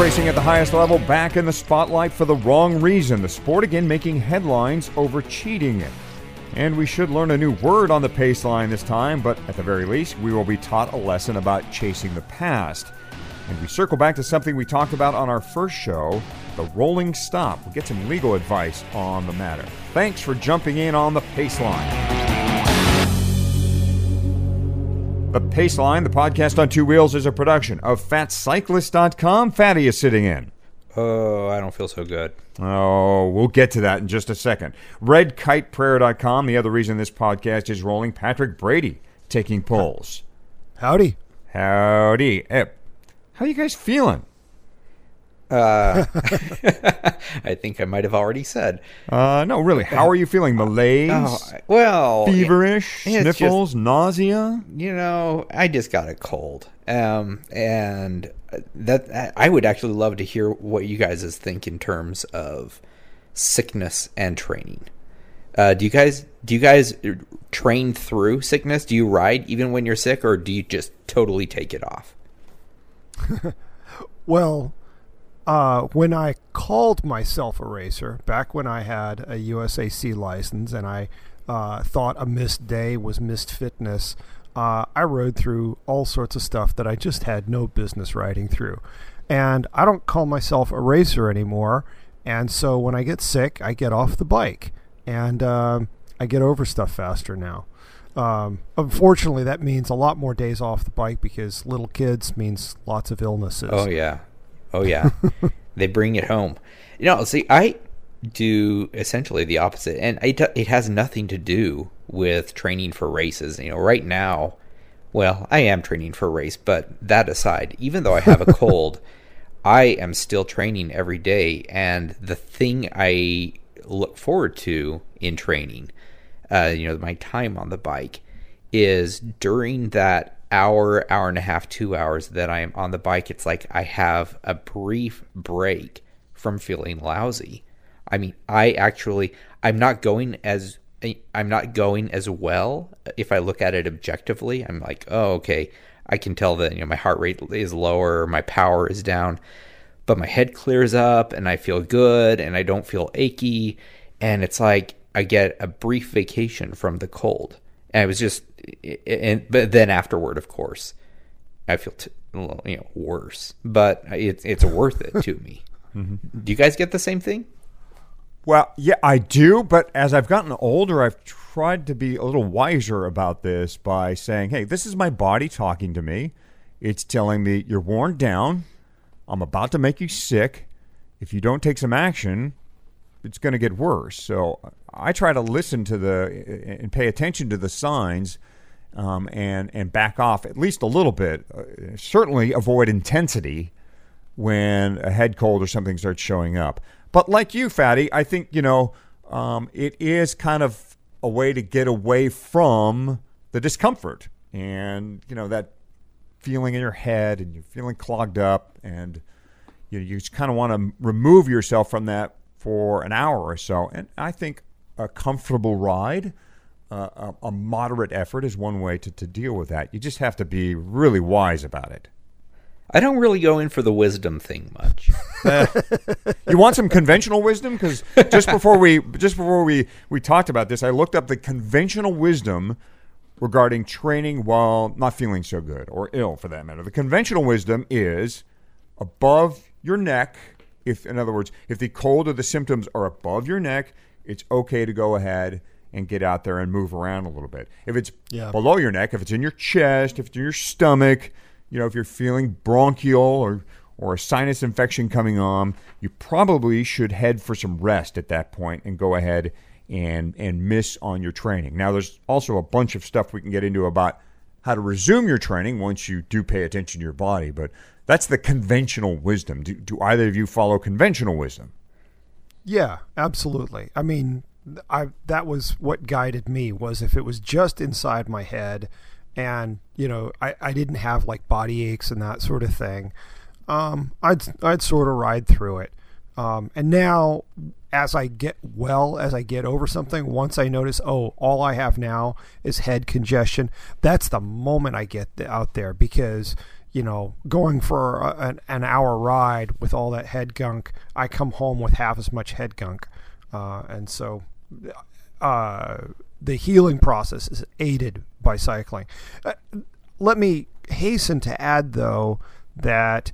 racing at the highest level back in the spotlight for the wrong reason. The sport again making headlines over cheating. And we should learn a new word on the pace line this time, but at the very least, we will be taught a lesson about chasing the past. And we circle back to something we talked about on our first show the rolling stop. We'll get some legal advice on the matter. Thanks for jumping in on the pace line. The Pace Line, the podcast on two wheels, is a production of FatCyclist.com. Fatty is sitting in. Oh, I don't feel so good. Oh, we'll get to that in just a second. RedKitePrayer.com, the other reason this podcast is rolling. Patrick Brady taking polls. Howdy. Howdy. Hey, how are you guys feeling? Uh, I think I might have already said. Uh, no, really. How are you feeling? Malaise? Oh, well, feverish? it's just- sniffles? nausea? you know, I just got a cold, um, and that I would actually love to hear what you guys think in terms of sickness and training. Uh, do you guys do you guys train through sickness? Do you ride even when you're sick, or do you just totally take it off? Well, uh, when I called myself a racer, back when I had a USAC license and I uh, thought a missed day was missed fitness, uh, I rode through all sorts of stuff that I just had no business riding through. And I don't call myself a racer anymore. And so when I get sick, I get off the bike and um I get over stuff faster now. Um, unfortunately, that means a lot more days off the bike because little kids means lots of illnesses. Oh yeah, oh yeah. they bring it home. You know, see, I do essentially the opposite, and it it has nothing to do with training for races. You know, right now, well, I am training for a race, but that aside, even though I have a cold, I am still training every day, and the thing I look forward to in training, uh, you know, my time on the bike, is during that hour, hour and a half, two hours that I am on the bike. It's like I have a brief break from feeling lousy. I mean, I actually, I'm not going as I'm not going as well if I look at it objectively. I'm like, oh, okay, I can tell that you know my heart rate is lower, my power is down, but my head clears up and I feel good and I don't feel achy, and it's like I get a brief vacation from the cold. And it was just, and but then afterward, of course, I feel t- you know worse, but it's it's worth it to me. Mm-hmm. Do you guys get the same thing? Well, yeah, I do, but as I've gotten older, I've tried to be a little wiser about this by saying, hey, this is my body talking to me. It's telling me you're worn down. I'm about to make you sick. If you don't take some action, it's going to get worse. So I try to listen to the and pay attention to the signs um, and and back off at least a little bit. Uh, certainly avoid intensity when a head cold or something starts showing up. But like you, Fatty, I think you know um, it is kind of a way to get away from the discomfort and you know that feeling in your head and you're feeling clogged up and you you just kind of want to remove yourself from that for an hour or so. And I think a comfortable ride. Uh, a, a moderate effort is one way to, to deal with that. You just have to be really wise about it. I don't really go in for the wisdom thing much. You want some conventional wisdom? Because just before we just before we we talked about this, I looked up the conventional wisdom regarding training while not feeling so good or ill, for that matter. The conventional wisdom is above your neck. If, in other words, if the cold or the symptoms are above your neck, it's okay to go ahead and get out there and move around a little bit. If it's Yeah. below your neck, if it's in your chest, if it's in your stomach, you know, if you're feeling bronchial or or a sinus infection coming on, you probably should head for some rest at that point and go ahead and and miss on your training. Now, there's also a bunch of stuff we can get into about how to resume your training once you do pay attention to your body, but that's the conventional wisdom. Do, do either of you follow conventional wisdom? Yeah, absolutely. I mean, I that was what guided me was if it was just inside my head and, you know, I, I didn't have like body aches and that sort of thing, um, I'd I'd sort of ride through it. Um, and now as I get well, as I get over something, once I notice, oh, all I have now is head congestion, that's the moment I get out there because you know, going for a, an, an hour ride with all that head gunk, I come home with half as much head gunk. Uh, and so uh, the healing process is aided by cycling. Uh, let me hasten to add, though, that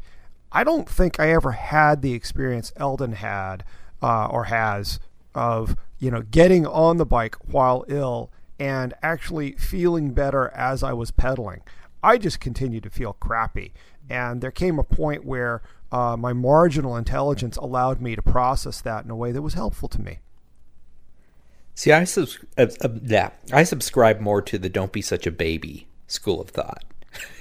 I don't think I ever had the experience Elden had uh, or has of you know getting on the bike while ill and actually feeling better as I was pedaling. I just continued to feel crappy. And there came a point where uh, my marginal intelligence allowed me to process that in a way that was helpful to me. See, I subs- uh, uh, yeah, I subscribe more to the "don't be such a baby" school of thought.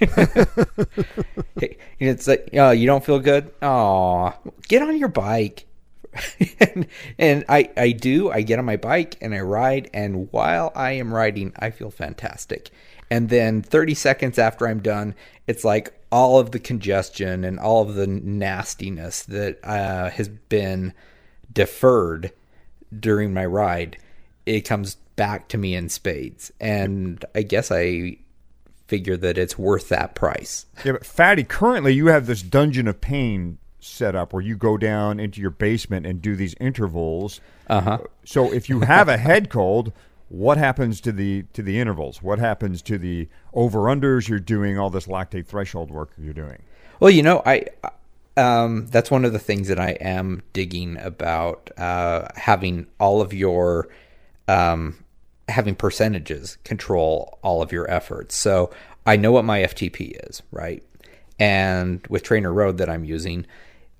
it's like, oh, you don't feel good? Oh, get on your bike. and, and I, I do. I get on my bike and I ride, and while I am riding, I feel fantastic. And then 30 seconds after I'm done, it's like all of the congestion and all of the nastiness that uh, has been deferred during my ride, it comes back to me in spades. And I guess I figure that it's worth that price. Yeah, but Fatty, currently you have this dungeon of pain set up where you go down into your basement and do these intervals. Uh-huh. So if you have a head cold, what happens to the to the intervals? What happens to the over unders you're doing all this lactate threshold work you're doing? Well, you know, I um, that's one of the things that I am digging about uh, having all of your um, having percentages control all of your efforts. So I know what my FTP is, right? And with TrainerRoad that I'm using,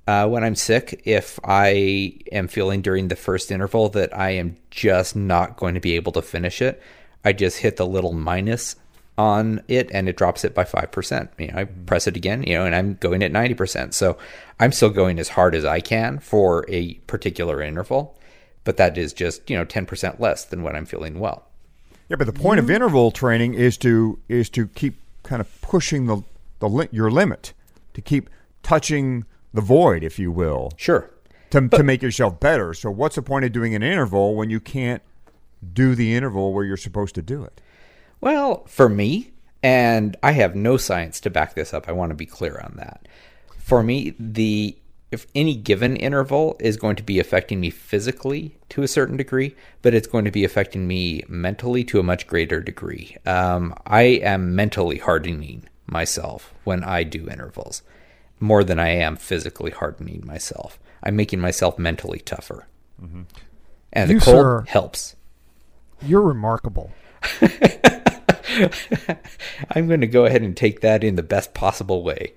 uh, when I'm sick, if I am feeling during the first interval that I am just not going to be able to finish it, I just hit the little minus on it and it drops it by 5%. You know, I press it again, you know, and I'm going at 90%. So I'm still going as hard as I can for a particular interval, but that is just, you know, 10% less than when I'm feeling well. Yeah, but the point of interval training is to is to keep kind of pushing the the your limit, to keep touching the void, if you will, Sure. to to make yourself better. So what's the point of doing an interval when you can't do the interval where you're supposed to do it? Well, for me, and I have no science to back this up, I want to be clear on that. For me, the if any given interval is going to be affecting me physically to a certain degree, but it's going to be affecting me mentally to a much greater degree. Um, I am mentally hardening myself when I do intervals more than I am physically hardening myself. I'm making myself mentally tougher. And the You, cold sir- helps. You're remarkable. I'm going to go ahead and take that in the best possible way.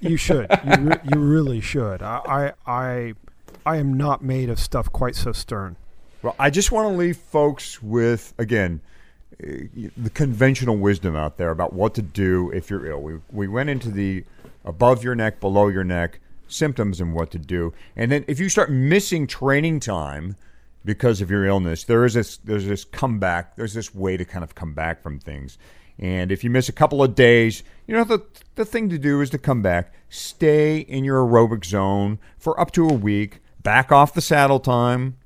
You should. You, re- you really should. I, I, I, I am not made of stuff quite so stern. Well, I just want to leave folks with again eh, the conventional wisdom out there about what to do if you're ill. We we went into the above your neck, below your neck symptoms and what to do, and then if you start missing training time because of your illness, there is this there's this comeback. There's this way to kind of come back from things. And if you miss a couple of days, you know the the thing to do is to come back, stay in your aerobic zone for up to a week, back off the saddle time,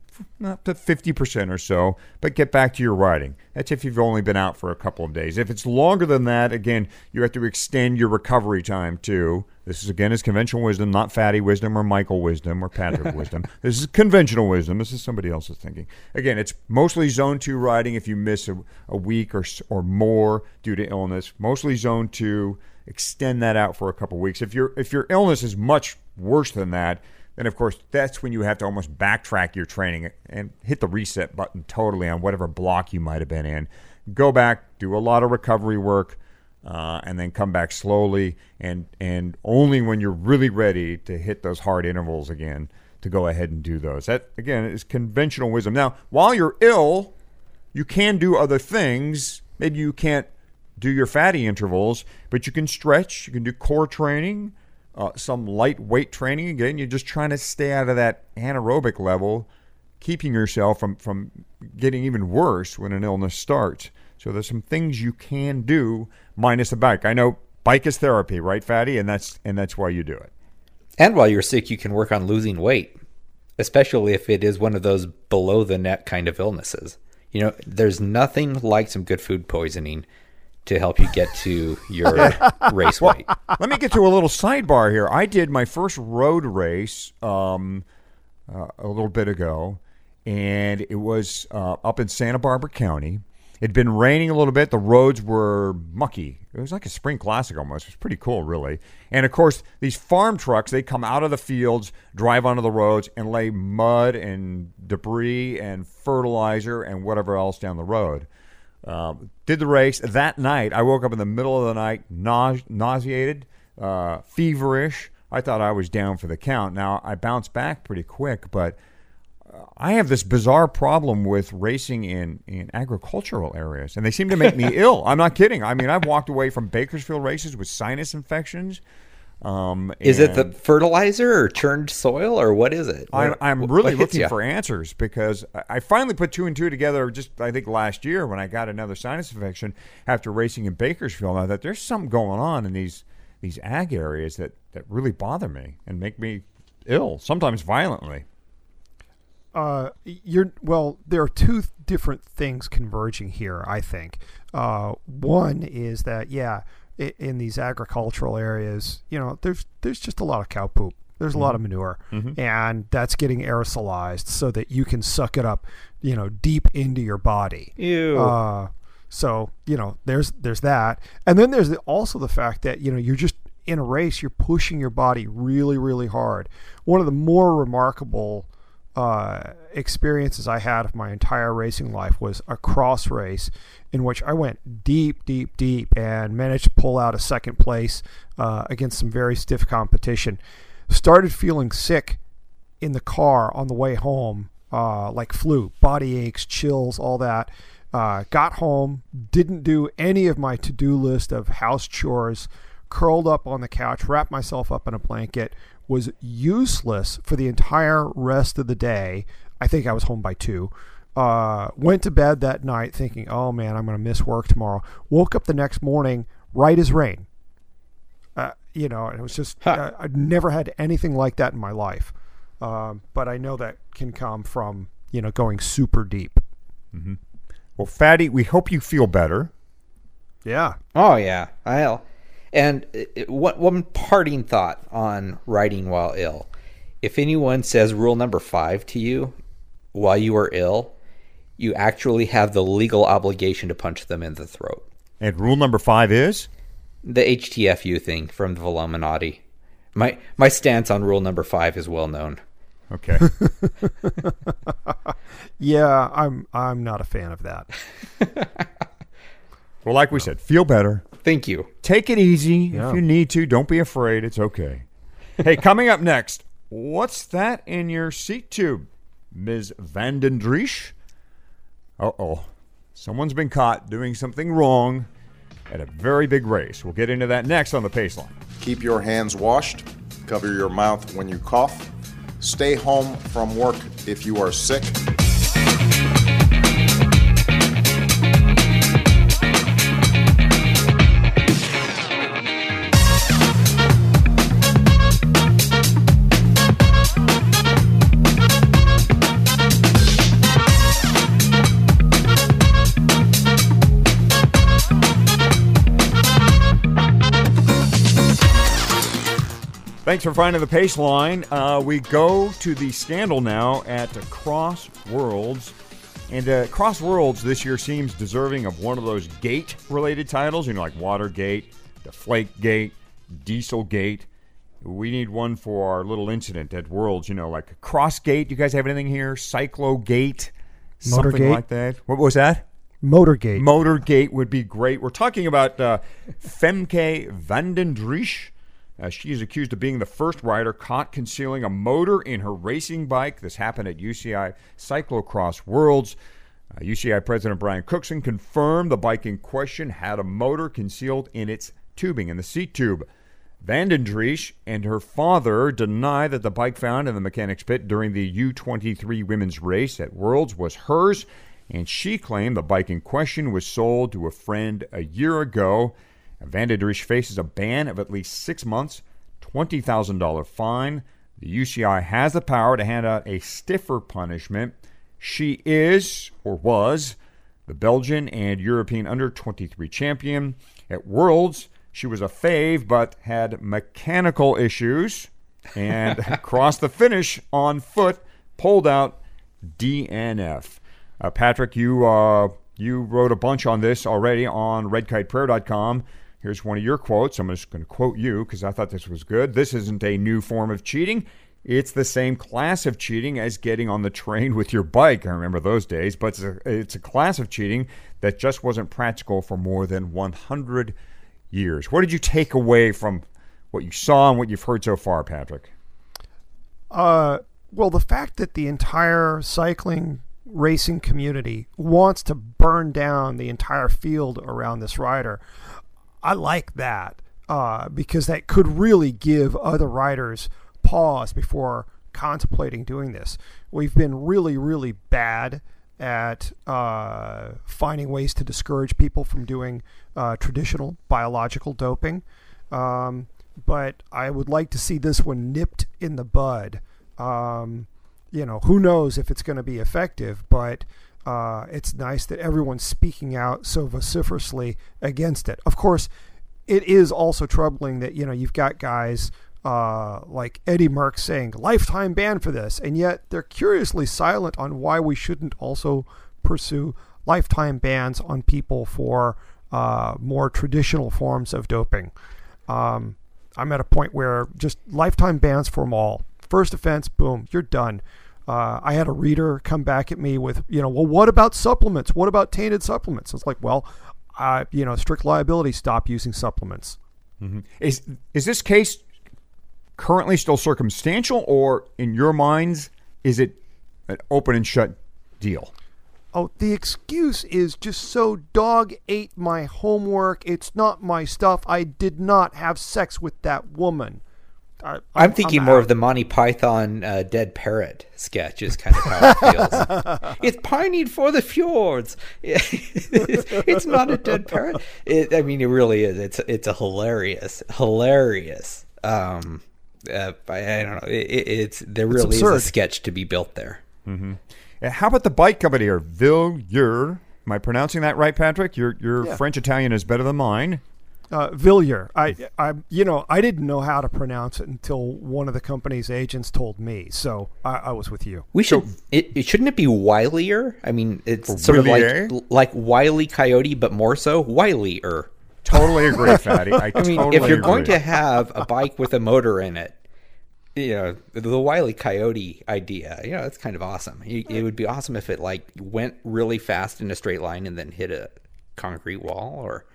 up to 50% or so, but get back to your riding. That's if you've only been out for a couple of days. If it's longer than that, again, you have to extend your recovery time too. This is again is conventional wisdom, not fatty wisdom or Michael wisdom or Patrick wisdom. This is conventional wisdom. This is somebody else's thinking. Again, it's mostly zone two riding if you miss a, a week or or more due to illness. Mostly zone two. Extend that out for a couple of weeks. If your if your illness is much worse than that, then of course that's when you have to almost backtrack your training and hit the reset button totally on whatever block you might have been in. Go back, do a lot of recovery work, uh, and then come back slowly and and only when you're really ready to hit those hard intervals again to go ahead and do those. That again is conventional wisdom. Now, while you're ill, you can do other things. Maybe you can't do your fatty intervals, but you can stretch. You can do core training, uh, some lightweight training. Again, you're just trying to stay out of that anaerobic level, keeping yourself from from getting even worse when an illness starts. So there's some things you can do minus the bike. I know bike is therapy, right, Fatty, and that's and that's why you do it. And while you're sick, you can work on losing weight, especially if it is one of those below the net kind of illnesses. You know, there's nothing like some good food poisoning to help you get to your race weight. Let me get to a little sidebar here. I did my first road race um, uh, a little bit ago, and it was uh, up in Santa Barbara County. It'd been raining a little bit. The roads were mucky. It was like a spring classic almost. It was pretty cool, really. And of course, these farm trucks, they come out of the fields, drive onto the roads, and lay mud and debris and fertilizer and whatever else down the road. Um, did the race that night. I woke up in the middle of the night, nause- nauseated, uh, feverish. I thought I was down for the count. Now I bounced back pretty quick, but uh, I have this bizarre problem with racing in, in agricultural areas, and they seem to make me ill. I'm not kidding. I mean, I've walked away from Bakersfield races with sinus infections. Um, Is it the fertilizer or churned soil or what is it? I'm, I'm really looking ya? for answers because I- I finally put two and two together just I think last year when I got another sinus infection after racing in Bakersfield. Now that there's something going on in these these ag areas that that really bother me and make me ill, sometimes violently. uh, you're well. There are two th- different things converging here. I think uh, one is that yeah, i- in these agricultural areas, you know, there's there's just a lot of cow poop. There's a lot of manure, and that's getting aerosolized so that you can suck it up, you know, deep into your body. Ew. Uh, so you know, there's there's that, and then there's the, also the fact that you know you're just in a race, you're pushing your body really, really hard. One of the more remarkable uh, experiences I had of my entire racing life was a cross race in which I went deep, deep, deep, and managed to pull out a second place uh, against some very stiff competition. Started feeling sick in the car on the way home, uh, like flu, body aches, chills, all that. Uh, got home, didn't do any of my to do list of house chores, curled up on the couch, wrapped myself up in a blanket, was useless for the entire rest of the day. I think I was home by two. Uh, went to bed that night thinking, oh man, I'm going to miss work tomorrow. Woke up the next morning, right as rain. Uh, you know, and it was just, Huh. uh, I'd never had anything like that in my life. Um, but I know that can come from, you know, going super deep. Well, Fatty, we hope you feel better. Yeah. Oh yeah, I'll. And it, it- one one parting thought on writing while ill. If anyone says rule number five to you while you are ill, you actually have the legal obligation to punch them in the throat. And rule number five is The HTFU thing from the Velominati. My my stance on rule number five is well known. okay. Yeah, I'm I'm not a fan of that. well, like we said, feel better. Thank you. Take it easy Yeah. if you need to. Don't be afraid. It's okay. hey, coming up next, what's that in your seat tube, Ms. Van den Driessche? Uh oh. Someone's been caught doing something wrong at a very big race. We'll get into that next on the pace line. Keep your hands washed. Cover your mouth when you cough. Stay home from work if you are sick. Thanks for finding the pace line. Uh, we go to the scandal now at Cross Worlds. And uh, Cross Worlds this year seems deserving of one of those gate related titles, you know, like Watergate, Deflategate, Dieselgate. We need one for our little incident at Worlds, you know, like Cross Crossgate. You guys have anything here? Cyclogate? Something Motorgate? like that. What was that? Motorgate. Motorgate would be great. We're talking about uh, Femke Van den Driessche. Uh, she is accused of being the first rider caught concealing a motor in her racing bike. This happened at UCI Cyclocross Worlds. Uh, UCI President Brian Cookson confirmed the bike in question had a motor concealed in its tubing, in the seat tube. Van den Driessche and her father deny that the bike found in the mechanics pit during the U23 women's race at Worlds was hers, and she claimed the bike in question was sold to a friend a year ago. Van den Driessche faces a ban of at least six months, $20,000 fine. The UCI has the power to hand out a stiffer punishment. She is, or was, the Belgian and European under 23 champion. At Worlds, she was a fave but had mechanical issues and crossed the finish on foot, pulled out DNF. Uh, Patrick, you uh, you wrote a bunch on this already on redkiteprayer.com. Here's one of your quotes. I'm just going to quote you because I thought this was good. This isn't a new form of cheating. It's the same class of cheating as getting on the train with your bike. I remember those days, but it's a, it's a class of cheating that just wasn't practical for more than 100 years. What did you take away from what you saw and what you've heard so far, Patrick? Uh, well, the fact that the entire cycling racing community wants to burn down the entire field around this rider, I like that uh, because that could really give other writers pause before contemplating doing this. We've been really, really bad at uh, finding ways to discourage people from doing uh, traditional biological doping. Um, but I would like to see this one nipped in the bud. Um, you know, who knows if it's going to be effective, but uh, it's nice that everyone's speaking out so vociferously against it. Of course, it is also troubling that, you know, you've got guys uh, like Eddie Merckx saying lifetime ban for this, and yet they're curiously silent on why we shouldn't also pursue lifetime bans on people for uh, more traditional forms of doping. Um, I'm at a point where just lifetime bans for them all. First offense, boom, you're done. Uh, I had a reader come back at me with, you know, well, what about supplements? What about tainted supplements? It's like, well, uh, you know, strict liability, stop using supplements. Mm-hmm. Is is this case currently still circumstantial, or in your minds, is it an open and shut deal? Oh, the excuse is just so dog ate my homework. It's not my stuff. I did not have sex with that woman. I, am thinking I'm more of the Monty Python uh, Dead Parrot sketch is kind of how it feels. it's pining for the fjords. it's, it's, not a dead parrot. It, I mean, it really is. It's it's a hilarious, hilarious um, uh, I, I, don't know. It, it's there really it's is a sketch to be built there. Mm-hmm. How about the bike company here, Villiers? Am I pronouncing that right, Patrick? Your your yeah. French Italian is better than mine. Uh, Villiers. I, I, you know, I didn't know how to pronounce it until one of the company's agents told me. So I, I was with you. We should. So, it, it, shouldn't it be Wilier? I mean, it's sort Villiers? of like like Wiley Coyote, but more so Wilier. Totally agree, Fatty. I, I mean, totally if you're agree. going to have a bike with a motor in it, you know, the Wiley Coyote idea, you know, that's kind of awesome. It, would be awesome if it like went really fast in a straight line and then hit a concrete wall or.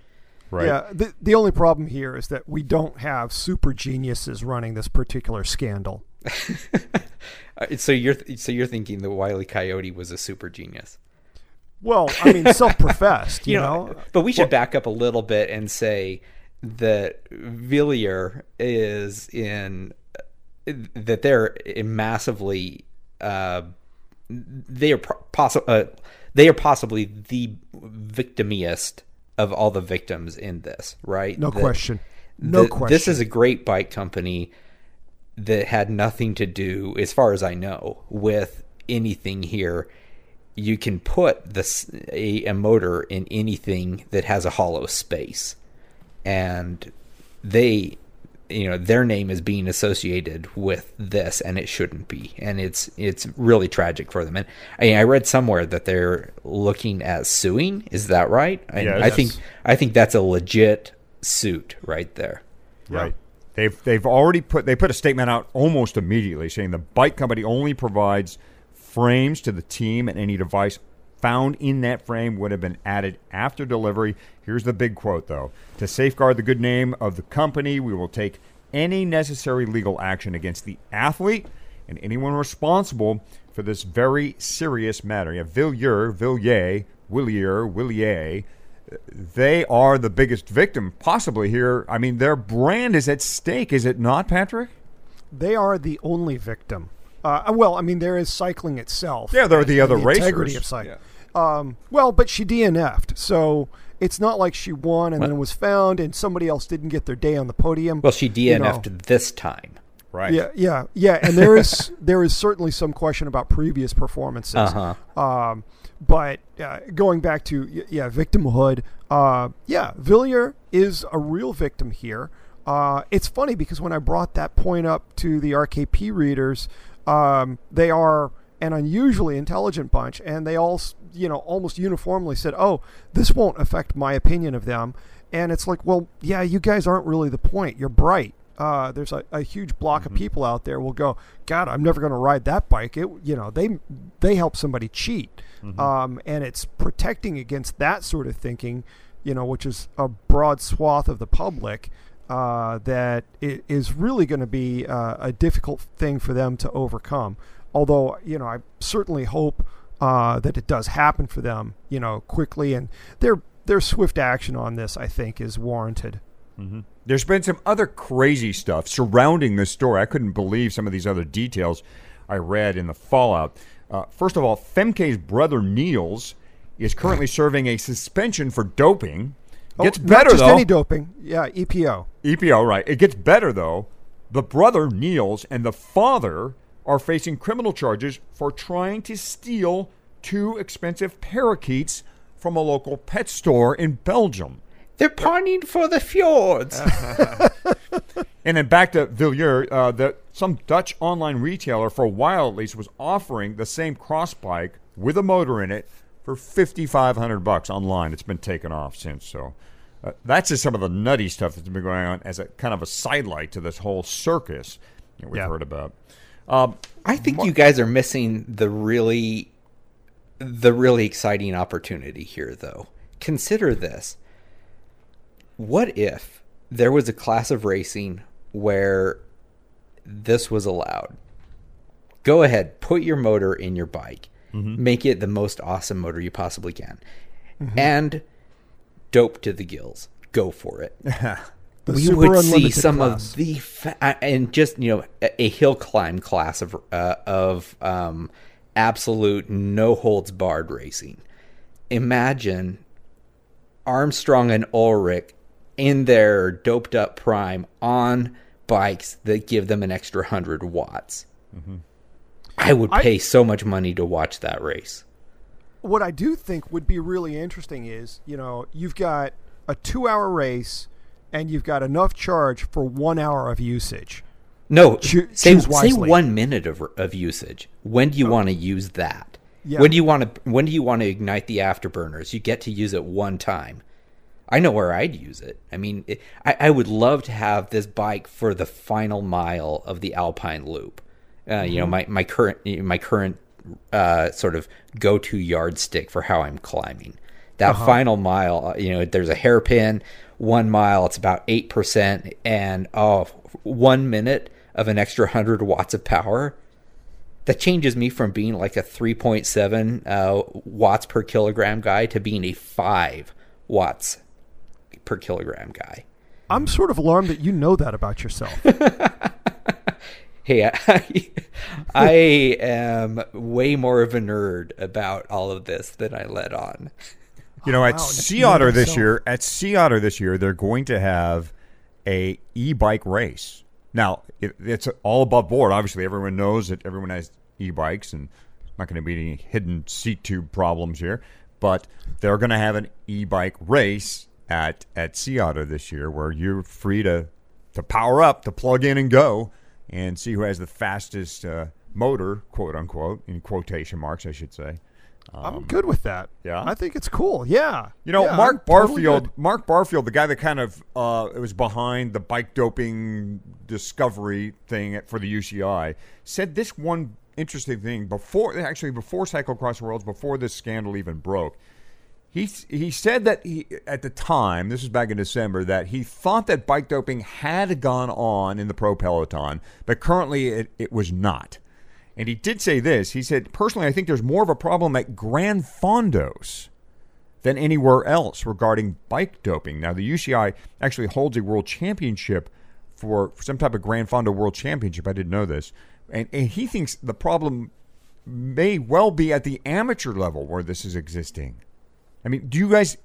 Right. Yeah. The, the only problem here is that we don't have super geniuses running this particular scandal. so you're so you're thinking the Wiley Coyote was a super genius. Well, I mean, self-professed, you, you know, know. But we should well, back up a little bit and say that Villiers is in that they're massively uh, they are possible uh, they are possibly the victimiest of all the victims in this, right? No question. No the, question. This is a great bike company that had nothing to do, as far as I know, with anything here you can put this a, a motor in anything that has a hollow space, and they you know their name is being associated with this and it shouldn't be. And it's it's really tragic for them. And i, I read somewhere that they're looking at suing. Is that right? I, yes. I think i think that's a legit suit right there. Right. They've they've already put they put a statement out almost immediately saying the bike company only provides frames to the team, and any device found in that frame would have been added after delivery. Here's the big quote, though To safeguard the good name of the company, we will take any necessary legal action against the athlete and anyone responsible for this very serious matter. You have Villiers, Villiers, Wilier, Wilier. They are the biggest victim possibly here. I mean, their brand is at stake, is it not, Patrick? They are the only victim. Uh, well, I mean, there is cycling itself. Yeah, there are the other the racers. Integrity of cycling. Yeah. Um, well, but she DNF'd, so it's not like she won and well, then was found and somebody else didn't get their day on the podium. Well, she DNF'd you know. this time. Right. Yeah, yeah, yeah. And there is there is certainly some question about previous performances. Uh-huh. Um, but uh, going back to yeah, victimhood. Uh, yeah, Villiers is a real victim here. Uh, it's funny because when I brought that point up to the RKP readers, um, they are an unusually intelligent bunch, and they all s- you know almost uniformly said, "Oh, this won't affect my opinion of them." And it's like, well, yeah, you guys aren't really the point. You're bright. Uh, there's a, a huge block of people out there will go, God, I'm never going to ride that bike. It, you know, they they help somebody cheat, um, and it's protecting against that sort of thinking, you know, which is a broad swath of the public. Uh, that it is really going to be uh, a difficult thing for them to overcome. Although, you know, I certainly hope uh, that it does happen for them, you know, quickly, and their their swift action on this, I think, is warranted. There's been some other crazy stuff surrounding this story. I couldn't believe some of these other details I read in the fallout. Uh, first of all, Femke's brother Niels is currently serving a suspension for doping. Gets Oh, better just though. any doping. Yeah, EPO. EPO, right. It gets better, though. The brother, Niels, and the father are facing criminal charges for trying to steal two expensive parakeets from a local pet store in Belgium. They're pining for the fjords. And then back to Villiers, uh, the, some Dutch online retailer, for a while at least, was offering the same cross bike with a motor in it for 5500 bucks online. It's been taken off since. So uh, that's just some of the nutty stuff that's been going on as a kind of a sidelight to this whole circus that we've Yeah. heard about. Um, I think you guys are missing the really the really exciting opportunity here though. Consider this. What if there was a class of racing where this was allowed? Go ahead, put your motor in your bike. Make it the most awesome motor you possibly can. And dope to the gills. Go for it we would see some class. of the fa- and just you know a, a hill climb class of uh, of um, absolute no holds barred racing. Imagine Armstrong and Ullrich in their doped up prime on bikes that give them an extra hundred watts. I would I- pay so much money to watch that race. what I do think would be really interesting is, you know, you've got a two-hour race, and you've got enough charge for one hour of usage. No, say say one minute of of usage. When do you want to use that? Yeah. When do you want to when do you want to ignite the afterburners? You get to use it one time. I know where I'd use it. I mean, it, I, I would love to have this bike for the final mile of the Alpine Loop. Uh, You know, Mm-hmm. my my current my current uh, sort of go to yardstick for how I'm climbing. That Uh-huh. final mile, uh, you know, there's a hairpin. One mile, it's about eight percent, and oh, one minute of an extra hundred watts of power. That changes me from being like a 3.7 uh, watts per kilogram guy to being a five watts per kilogram guy. I'm sort of alarmed that you know that about yourself. Hey, I, I am way more of a nerd about all of this than I let on. You know, at wow, Sea Otter this yourself. year, at Sea Otter this year, they're going to have a e-bike race. Now, it, it's all above board. Obviously, everyone knows that everyone has e-bikes, and not going to be any hidden seat tube problems here. But they're going to have an e-bike race at at Sea Otter this year, where you're free to to power up, to plug in and go, and see who has the fastest uh, motor, quote unquote, in quotation marks, I should say. I'm good with that. Um, yeah? I think it's cool. Yeah. You know, Yeah, Mark I'm Barfield, good. Mark Barfield, the guy that kind of uh, was behind the bike doping discovery thing for the UCI, said this one interesting thing before, actually before Cyclocross Worlds, before this scandal even broke. He he said that he at the time, this was back in December, that he thought that bike doping had gone on in the pro peloton, but currently it, it was not. And he did say this. He said, personally, I think there's more of a problem at Gran Fondos than anywhere else regarding bike doping. Now, the UCI actually holds a world championship for, some type of Gran Fondo World Championship. I didn't know this. And, and he thinks the problem may well be at the amateur level where this is existing. I mean, do you guys,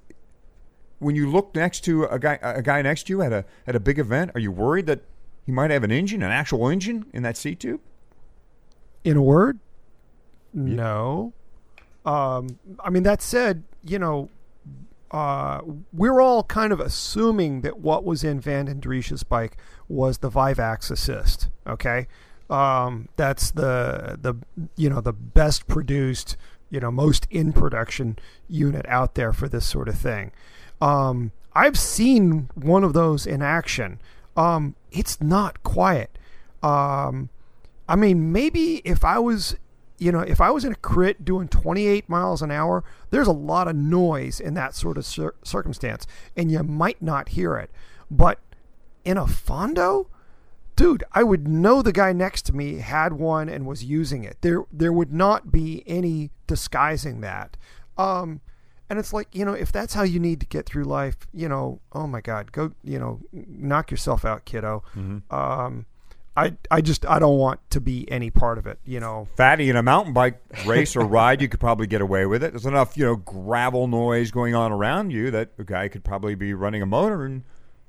when you look next to a guy, a guy next to you at a at a big event, are you worried that he might have an engine, an actual engine in that seat tube? In a word, no. Um, I mean, that said, you know, uh, we're all kind of assuming that what was in Van den Driessche's bike was the Vivax assist. Okay, um, that's the the you know the best produced, you know, most in production unit out there for this sort of thing. Um, I've seen one of those in action. Um, it's not quiet. Um, I mean, maybe if I was you know, if I was in a crit doing 28 miles an hour, there's a lot of noise in that sort of cir- circumstance, and you might not hear it. But in a Fondo, dude, I would know the guy next to me had one and was using it. There, there would not be any disguising that. Um, and it's like, you know, if that's how you need to get through life, you know, oh my God, go, you know, knock yourself out, kiddo. Mm-hmm. Um, I, I just I don't want to be any part of it, you know. Fatty in a mountain bike race or ride, you could probably get away with it. There's enough, you know, gravel noise going on around you that a guy could probably be running a motor and eh,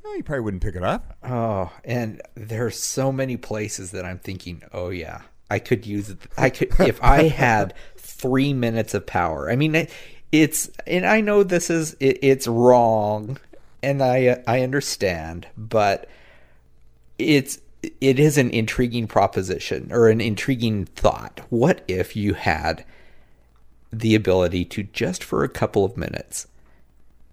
well, you probably wouldn't pick it up. Oh, and there's so many places that I'm thinking, oh yeah, I could use it. I could if I had three minutes of power. I mean, it's and I know this is it, it's wrong, and I I understand, but it's it is an intriguing proposition or an intriguing thought. What if you had the ability to just for a couple of minutes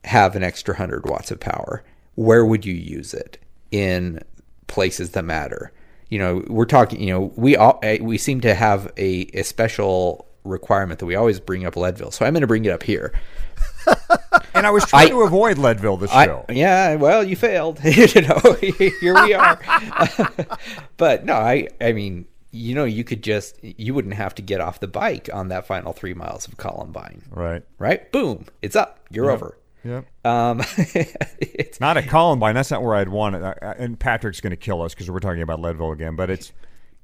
have an extra 100 watts of power? Where would you use it in places that matter? You know, we're talking, you know, we all, eh, we seem to have a, a special requirement that we always bring up Leadville. So I'm going to bring it up here. And I was trying I, to avoid Leadville this show. Yeah, well, you failed. you know, here we are. but no, I, I mean, you know, you could just, you wouldn't have to get off the bike on that final three miles of Columbine. Right. Right. Boom. It's up. You're yep. over. Yep. Um, it's not at Columbine. That's not where I'd want it. And Patrick's going to kill us because we're talking about Leadville again. But it's,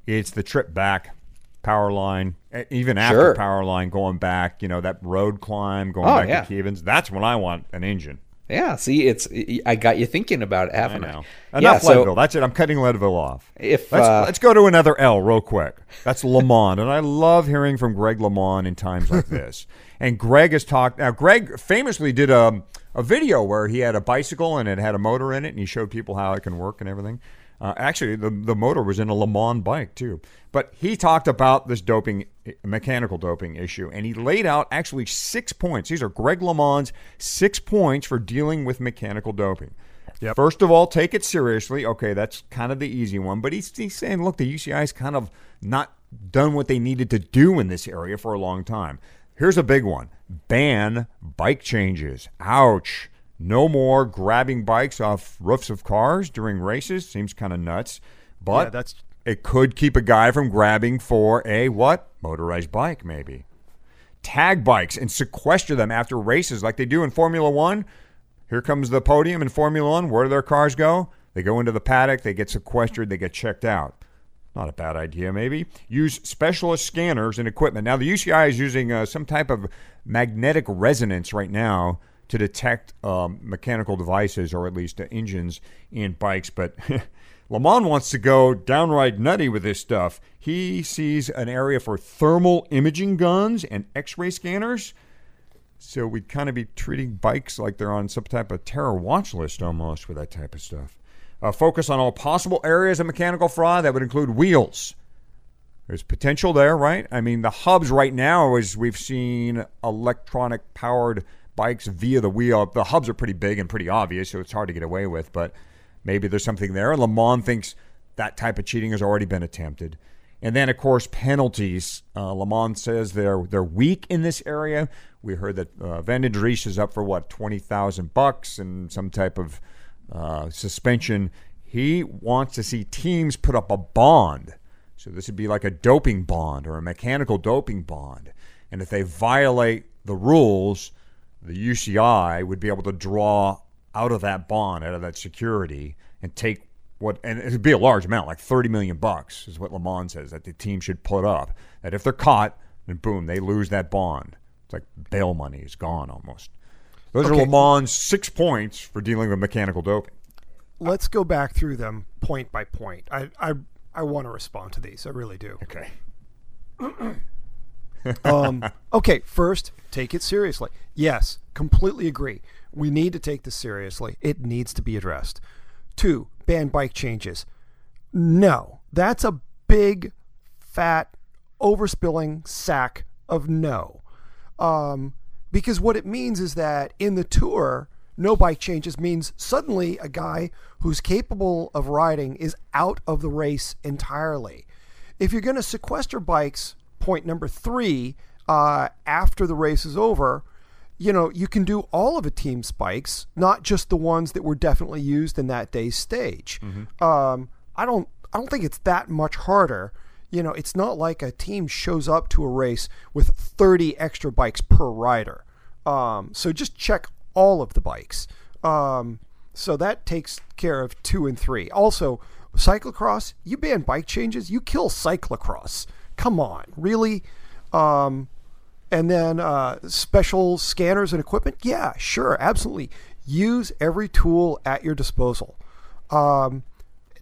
it's the trip back power line, even after sure. power line, going back, you know, that road climb, going oh, back yeah. to Keevins. That's when I want an engine. Yeah, see, it's I got you thinking about it, haven't I? I? Enough yeah, so Leadville. That's it. I'm cutting Leadville off. If let's, uh, let's go to another L real quick. That's LeMond, and I love hearing from Greg LeMond in times like this. and Greg has talked. Now, Greg famously did a a video where he had a bicycle and it had a motor in it, and he showed people how it can work and everything. Uh, actually, the, the motor was in a LeMond bike, too. But he talked about this doping, mechanical doping issue, and he laid out actually six points. These are Greg LeMond's six points for dealing with mechanical doping. Yep. First of all, take it seriously. Okay, that's kind of the easy one. But he's, he's saying, look, the UCI's kind of not done what they needed to do in this area for a long time. Here's a big one ban bike changes. Ouch. No more grabbing bikes off roofs of cars during races. Seems kind of nuts. But yeah, that's it could keep a guy from grabbing for a what? Motorized bike, maybe. Tag bikes and sequester them after races like they do in Formula One. Here comes the podium in Formula One. Where do their cars go? They go into the paddock, they get sequestered, they get checked out. Not a bad idea, maybe. Use specialist scanners and equipment. Now, the UCI is using uh, some type of magnetic resonance right now to detect um, mechanical devices or at least uh, engines in bikes. But LeMond wants to go downright nutty with this stuff. He sees an area for thermal imaging guns and x ray scanners. So we'd kind of be treating bikes like they're on some type of terror watch list almost with that type of stuff. Uh, focus on all possible areas of mechanical fraud that would include wheels. There's potential there, right? I mean, the hubs right now, as we've seen electronic powered bikes via the wheel. The hubs are pretty big and pretty obvious, so it's hard to get away with, but maybe there's something there. LeMond thinks that type of cheating has already been attempted. And then, of course, penalties. Uh, LeMond says they're they're weak in this area. We heard that uh, Van Driessche is up for what twenty thousand bucks and some type of uh, suspension. He wants to see teams put up a bond. So this would be like a doping bond or a mechanical doping bond. And if they violate the rules, the UCI would be able to draw out of that bond, out of that security, and take what and it'd be a large amount, like thirty million bucks, is what LeMond says that the team should put up. That if they're caught, then boom, they lose that bond. It's like bail money is gone almost. Those Okay. are LeMond six points for dealing with mechanical doping. let's go back through them point by point. I I, I want to respond to these. I really do. Okay. Um, okay, first, take it seriously. Yes, completely agree. We need to take this seriously. It needs to be addressed. Two, ban bike changes. No, that's a big, fat, overspilling sack of no. Um, because what it means is that in the tour, no bike changes means suddenly a guy who's capable of riding is out of the race entirely. If you're going to sequester bikes, point number three, uh, after the race is over, you know, you can do all of a team's bikes, not just the ones that were definitely used in that day's stage. Um, I don't, I don't think it's that much harder. You know, it's not like a team shows up to a race with 30 extra bikes per rider. Um, so just check all of the bikes. Um, so that takes care of two and three. Also, cyclocross, you ban bike changes, you kill cyclocross. Come on, really? Um, and then uh, special scanners and equipment, yeah, sure, absolutely. Use every tool at your disposal. Um,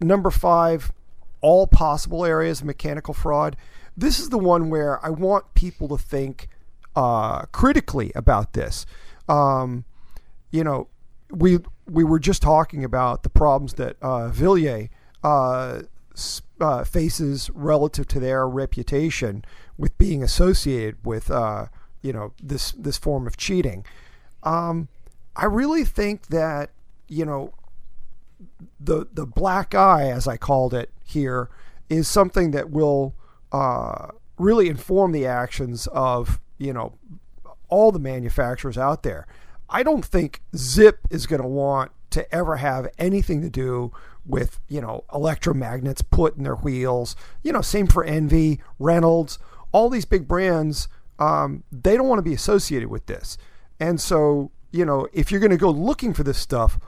number five, all possible areas of mechanical fraud. This is the one where I want people to think uh, critically about this. Um, you know, we we were just talking about the problems that uh, Wilier uh, uh, faces relative to their reputation with being associated with uh, you know this this form of cheating. Um, I really think that you know the the black eye, as I called it here, is something that will uh, really inform the actions of you know all the manufacturers out there. I don't think Zipp is going to want to ever have anything to do with you know electromagnets put in their wheels. You know, same for ENVE, Reynolds, all these big brands. Um, they don't want to be associated with this, and so you know if you're going to go looking for this stuff,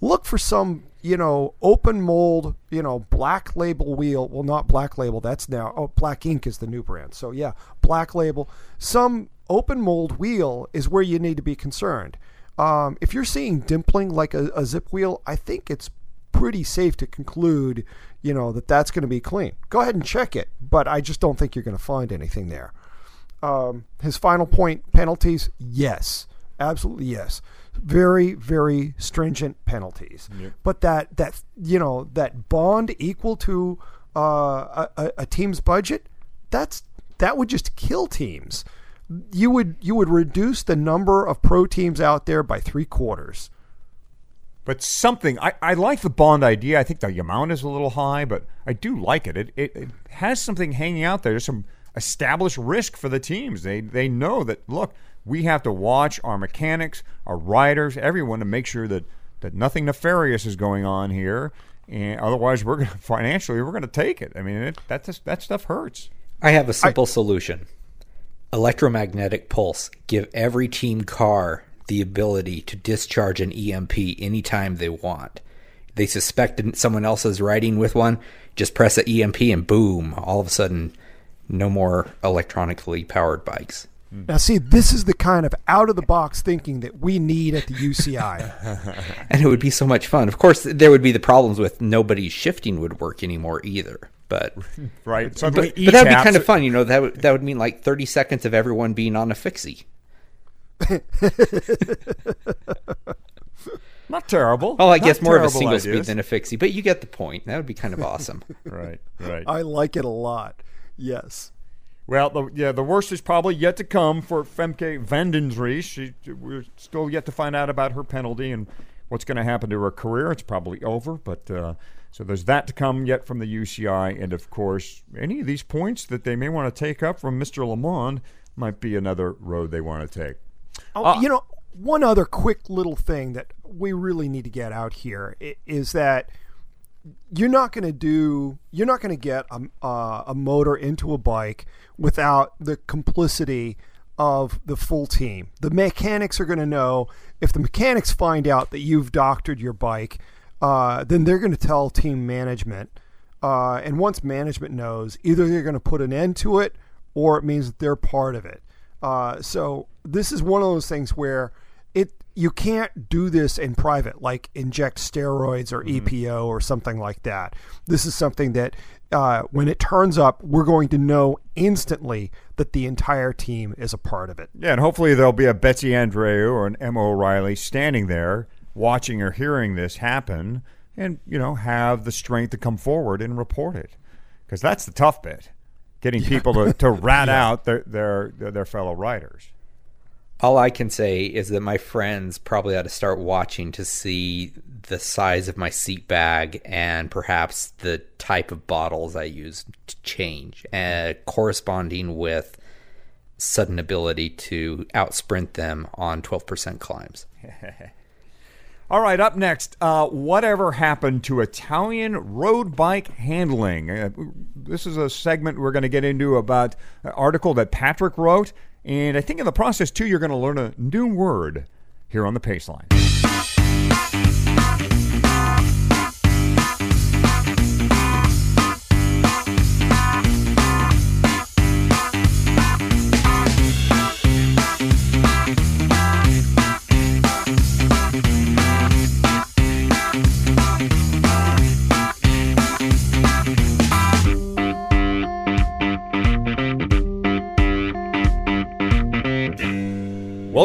look for some you know open mold you know black label wheel well not black label that's now oh Black Inc is the new brand so yeah black label some open mold wheel is where you need to be concerned um, if you're seeing dimpling like a, a Zipp wheel i think it's pretty safe to conclude you know that that's going to be clean. Go ahead and check it but i just don't think you're going to find anything there. Um, his final point penalties yes. Absolutely yes. Very very stringent penalties. But that that you know that bond equal to uh, a, a team's budget that's that would just kill teams. You would you would reduce the number of pro teams out there by three quarters But something I, I like the bond idea. I think the amount is a little high, but I do like it. It, it. it has something hanging out there. There's some established risk for the teams. They they know that look, we have to watch our mechanics, our riders, everyone to make sure that that nothing nefarious is going on here. And otherwise, we're gonna financially we're gonna take it. I mean, it, that just, that stuff hurts. I have a simple solution. Electromagnetic pulse. Give every team car the ability to discharge an EMP anytime they want. They suspect someone else is riding with one, just press an EMP and boom, all of a sudden, no more electronically powered bikes. now see this is the kind of out of the box thinking that we need at the uci And it would be so much fun. Of course, there would be the problems with nobody's shifting would work anymore either. But Right. but, but that would be kind of fun, you know. That would that would mean like thirty seconds of everyone being on a fixie. Not terrible. Well, I Not guess more of a terrible single speed than a fixie, but you get the point. That would be kind of awesome. Right. Right. i like it a lot yes Well, the, yeah, the worst is probably yet to come for Femke Van den Driessche. She, we're still yet to find out about her penalty and what's going to happen to her career. It's probably over, but uh, so there's that to come yet from the UCI, and of course, any of these points that they may want to take up from Mr. LeMond might be another road they want to take. Oh, you know, one other quick little thing that we really need to get out here is that you're not going to do you're not going to get a, uh, a motor into a bike without the complicity of the full team. The mechanics are going to know if the mechanics find out that you've doctored your bike, uh, then they're going to tell team management. Uh, and once management knows, either they're going to put an end to it or it means that they're part of it. Uh, so this is one of those things where it you can't do this in private, like inject steroids or EPO or something like that. This is something that uh, when it turns up, we're going to know instantly that the entire team is a part of it. Yeah, and hopefully there'll be a Betsy Andreu or an Emma O'Reilly standing there watching or hearing this happen and, you know, have the strength to come forward and report it. Because that's the tough bit getting people to, to rat out their, their, their fellow writers. All I can say is that my friends probably ought to start watching to see the size of my seat bag and perhaps the type of bottles I use to change, uh, corresponding with sudden ability to outsprint them on 12% climbs. All right, up next, uh, whatever happened to Italian road bike handling? Uh, this is a segment we're going to get into about an article that Patrick wrote, and I think in the process too, you're going to learn a new word here on the Paceline.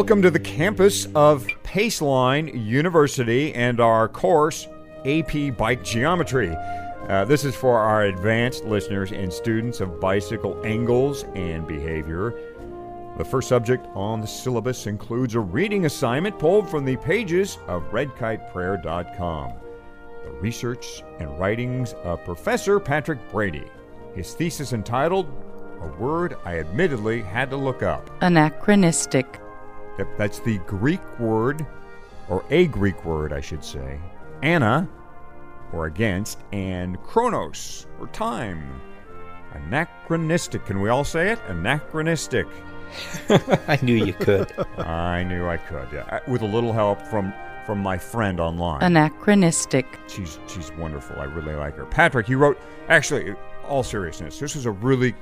Welcome to the campus of Paceline University and our course, AP Bike Geometry. Uh, this is for our advanced listeners and students of bicycle angles and behavior. The first subject on the syllabus includes a reading assignment pulled from the pages of redkiteprayer.com. The research and writings of Professor Patrick Brady. His thesis entitled, A Word I Admittedly Had to Look Up. Anachronistic. Yep, that's the Greek word, or a Greek word, I should say. Anna, or against, and chronos, or time. Anachronistic. Can we all say it? Anachronistic. I knew you could. I knew I could. Yeah, uh, with a little help from from my friend online. Anachronistic. she's she's wonderful. I really like her. Patrick, you wrote actually, all seriousness, this is a really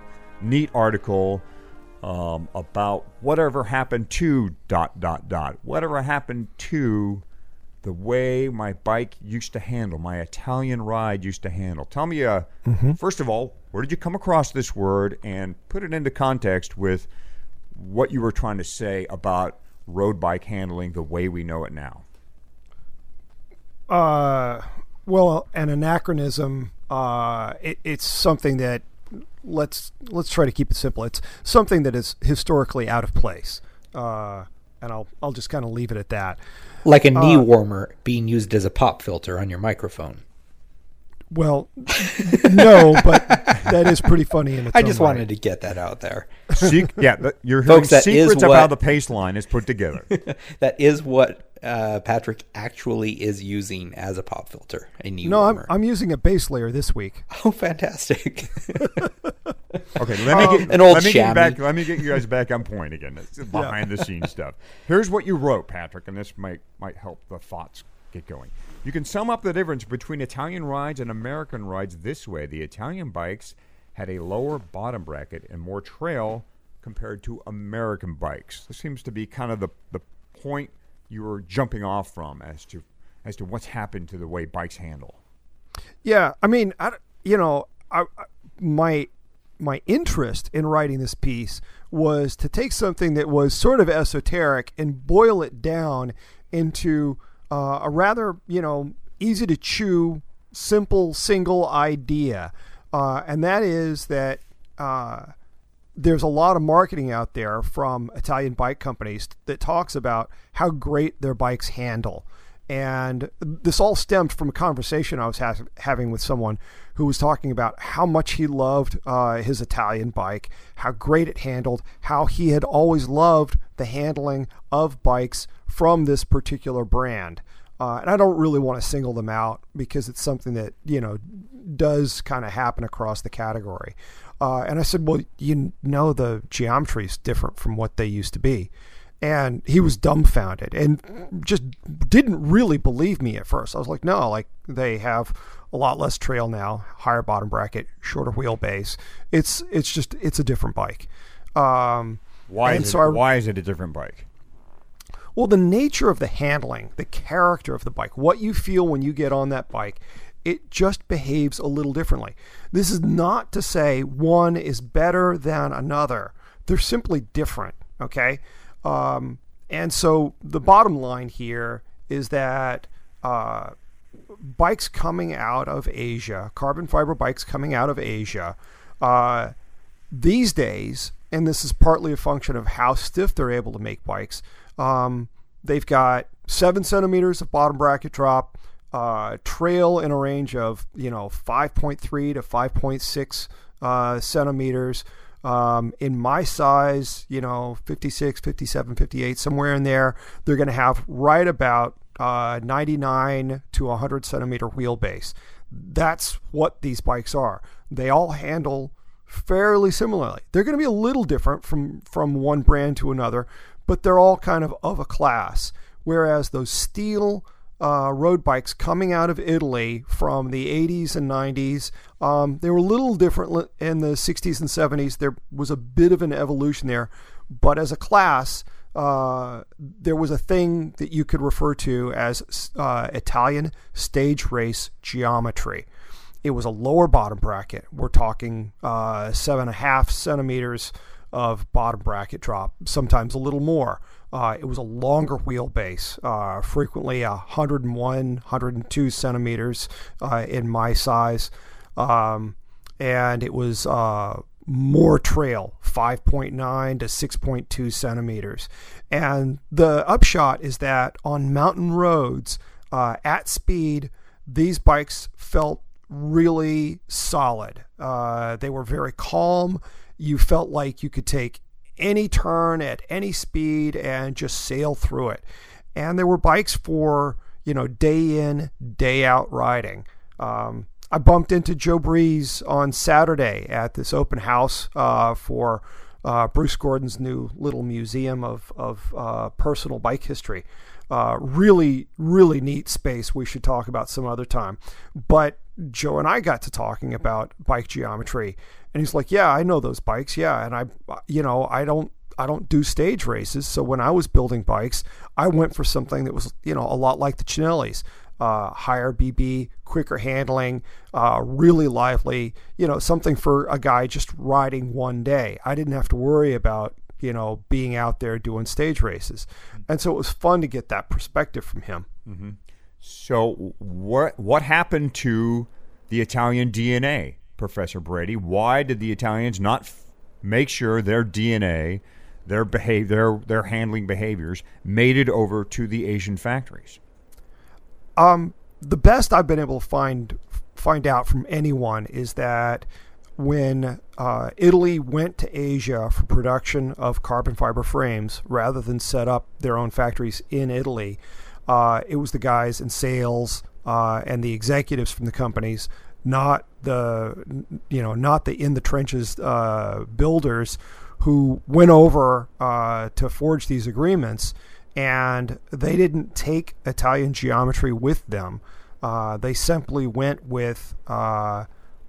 neat article um, about whatever happened to dot dot dot. Whatever happened to the way my bike used to handle, my Italian ride used to handle. Tell me, uh, first of all, where did you come across this word, and put it into context with what you were trying to say about road bike handling the way we know it now. Uh, well, an anachronism. Uh, it, it's something that let's let's try to keep it simple. It's something that is historically out of place, uh, and I'll I'll just kind of leave it at that. like a knee warmer being used as a pop filter on your microphone. Well, no, but that is pretty funny in its I own just right. wanted to get that out there. Sec- yeah, th- you're hearing Folks, secrets of how the pace line is put together. that is what uh, Patrick actually is using as a pop filter. A knee No, I'm. I'm using a base layer this week. oh, fantastic! Okay, let me get An old let me get you back. Let me get you guys back on point again. That's behind the scenes stuff. Here's what you wrote, Patrick, and this might might help the thoughts get going. You can sum up the difference between Italian rides and American rides this way: the Italian bikes had a lower bottom bracket and more trail compared to American bikes. This seems to be kind of the the point you were jumping off from as to as to what's happened to the way bikes handle. Yeah, I mean, I, you know, I, I- my my interest in writing this piece was to take something that was sort of esoteric and boil it down into uh, a rather, you know, easy to chew, simple, single idea, uh, and that is that. Uh, there's a lot of marketing out there from Italian bike companies that talks about how great their bikes handle. And this all stemmed from a conversation I was ha- having with someone who was talking about how much he loved uh, his Italian bike, how great it handled, how he had always loved the handling of bikes from this particular brand. Uh, and I don't really want to single them out because it's something that, you know, does kind of happen across the category. Uh, and I said, well, you know, the geometry is different from what they used to be. And he was dumbfounded and just didn't really believe me at first. I was like, no, like they have a lot less trail now, higher bottom bracket, shorter wheelbase. It's it's just it's a different bike. Um, Why is so I- why is it a different bike? Well, the nature of the handling, the character of the bike, what you feel when you get on that bike, it just behaves a little differently. This is not to say one is better than another. They're simply different, okay? Um, and so the bottom line here is that uh, bikes coming out of Asia, carbon fiber bikes coming out of Asia, uh, these days, and this is partly a function of how stiff they're able to make bikes, um, they've got seven centimeters of bottom bracket drop, uh, trail in a range of you know 5.3 to 5.6 uh, centimeters. Um, in my size, you know, 56, 57, 58, somewhere in there, they're going to have right about uh, 99 to 100 centimeter wheelbase. That's what these bikes are. They all handle fairly similarly. They're going to be a little different from from one brand to another, but they're all kind of of a class. Whereas those steel uh, road bikes coming out of Italy from the 80s and 90s. Um, they were a little different in the 60s and 70s. There was a bit of an evolution there, but as a class, uh, there was a thing that you could refer to as uh, Italian stage race geometry. It was a lower bottom bracket. We're talking uh, seven and a half centimeters of bottom bracket drop, sometimes a little more. Uh, it was a longer wheelbase, uh, frequently 101, 102 centimeters uh, in my size. Um, and it was uh, more trail, 5.9 to 6.2 centimeters. And the upshot is that on mountain roads uh, at speed, these bikes felt really solid. Uh, they were very calm. You felt like you could take any turn at any speed and just sail through it. And there were bikes for, you know, day in, day out riding. Um, I bumped into Joe Breeze on Saturday at this open house uh, for uh, Bruce Gordon's new little museum of, of uh, personal bike history. Uh, really, really neat space we should talk about some other time. But Joe and I got to talking about bike geometry and he's like, "Yeah, I know those bikes. Yeah, and I, you know, I don't, I don't do stage races. So when I was building bikes, I went for something that was, you know, a lot like the Cinellis." Uh, higher BB, quicker handling, uh, really lively, you know, something for a guy just riding one day. I didn't have to worry about, you know, being out there doing stage races. And so it was fun to get that perspective from him. Mm-hmm. So what what happened to the Italian DNA? Professor Brady. Why did the Italians not f- make sure their DNA, their behave, their their handling behaviors made it over to the Asian factories? Um, the best I've been able to find find out from anyone is that when uh, Italy went to Asia for production of carbon fiber frames, rather than set up their own factories in Italy, uh, it was the guys in sales uh, and the executives from the companies not the you know not the in the trenches uh, builders who went over uh, to forge these agreements, and they didn't take Italian geometry with them. Uh, they simply went with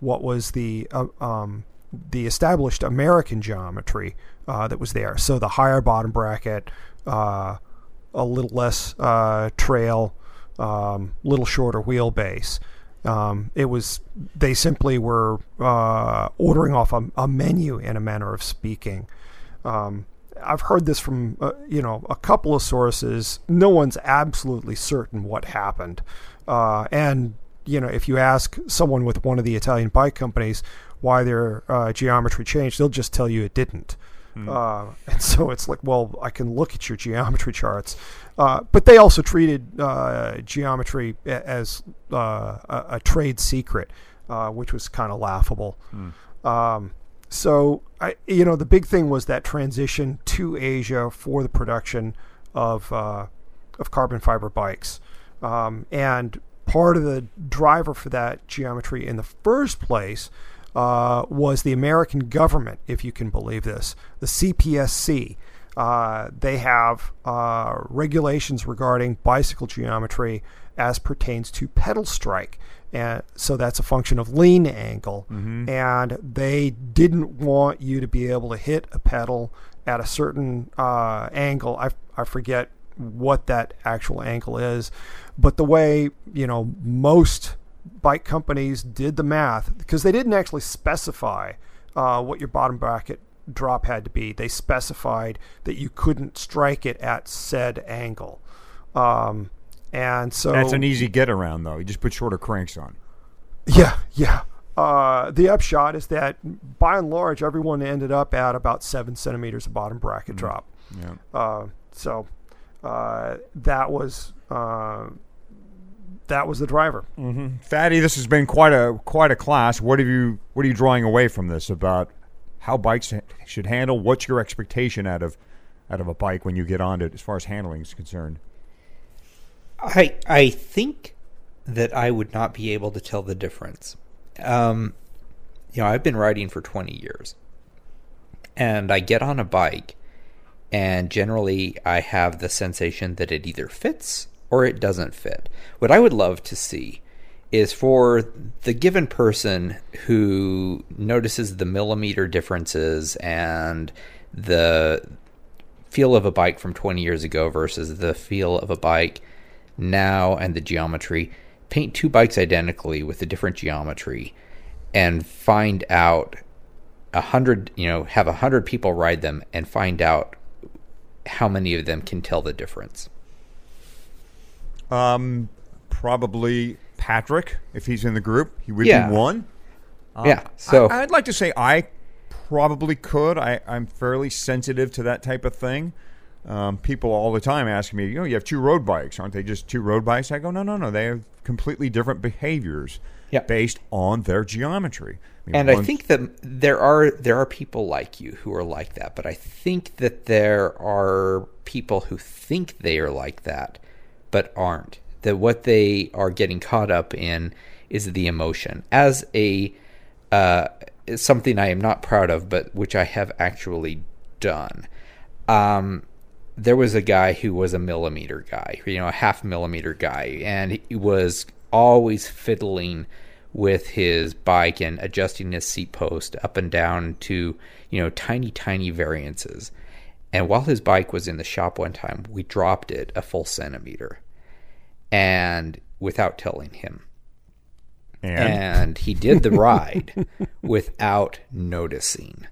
what was the uh, um, the established American geometry uh, that was there. So the higher bottom bracket, a little less trail, a um, little shorter wheelbase. Um, it was they simply were uh, ordering off a, a, menu in a manner of speaking. Um, I've heard this from uh, you know a couple of sources. No one's absolutely certain what happened, uh, and you know if you ask someone with one of the Italian bike companies why their uh, geometry changed, they'll just tell you it didn't. Mm. Uh, and so it's like, well, I can look at your geometry charts. Uh, but they also treated uh, geometry as uh, a, a, trade secret, uh, which was kind of laughable. Mm. Um, so, I, you know, the big thing was that transition to Asia for the production of uh, of carbon fiber bikes, um, and part of the driver for that geometry in the first place uh, was the American government, if you can believe this, the CPSC. Uh, they have uh, regulations regarding bicycle geometry as pertains to pedal strike. And so that's a function of lean angle. Mm-hmm. And they didn't want you to be able to hit a pedal at a certain uh, angle. I, I forget what that actual angle is. But the way you know most bike companies did the math because they didn't actually specify uh, what your bottom bracket drop had to be. They specified that you couldn't strike it at said angle. Um, and so That's an easy get around, though. You just put shorter cranks on. Yeah, yeah. Uh, the upshot is that by and large, everyone ended up at about seven centimeters of bottom bracket drop. Yeah. Uh, so uh, that was uh, that was the driver. Fatty, this has been quite a quite a class. What have you What are you drawing away from this about how bikes should handle? What's your expectation out of out of a bike when you get on it, as far as handling is concerned? I I think that I would not be able to tell the difference. Um, you know, I've been riding for 20 years, and I get on a bike, and generally I have the sensation that it either fits or it doesn't fit. What I would love to see is for the given person who notices the millimeter differences and the feel of a bike from 20 years ago versus the feel of a bike now and the geometry paint two bikes identically with a different geometry and find out a hundred you know have a hundred people ride them and find out how many of them can tell the difference Um, probably Patrick, if he's in the group, he would Yeah. be one. yeah so I, would like to say I probably could. I, I'm fairly sensitive to that type of thing. Um, people all the time ask me, you know, you have two road bikes, aren't they just two road bikes? I go, no, no, no. They have completely different behaviors Yeah. based on their geometry. mean, and I think that there are there are people like you who are like that, but I think that there are people who think they are like that, but aren't. That what they are getting caught up in is the emotion. As a uh, something I am not proud of, but which I have actually done. Um, there was a guy who was a millimeter guy, you know, a half millimeter guy, and he was always fiddling with his bike and adjusting his seat post up and down to, you know, tiny, tiny variances. And while his bike was in the shop one time, we dropped it a full centimeter and without telling him. and, And he did the ride without noticing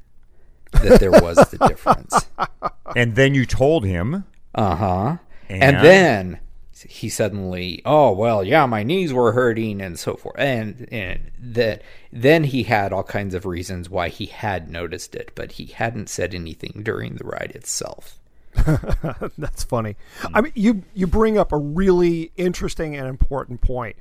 that there was the difference. and then you told him, Uh huh. And? And? then he suddenly, oh well, yeah, my knees were hurting and so forth, and and that then he had all kinds of reasons why he had noticed it, but he hadn't said anything during the ride itself. That's funny. I mean, you you bring up a really interesting and important point.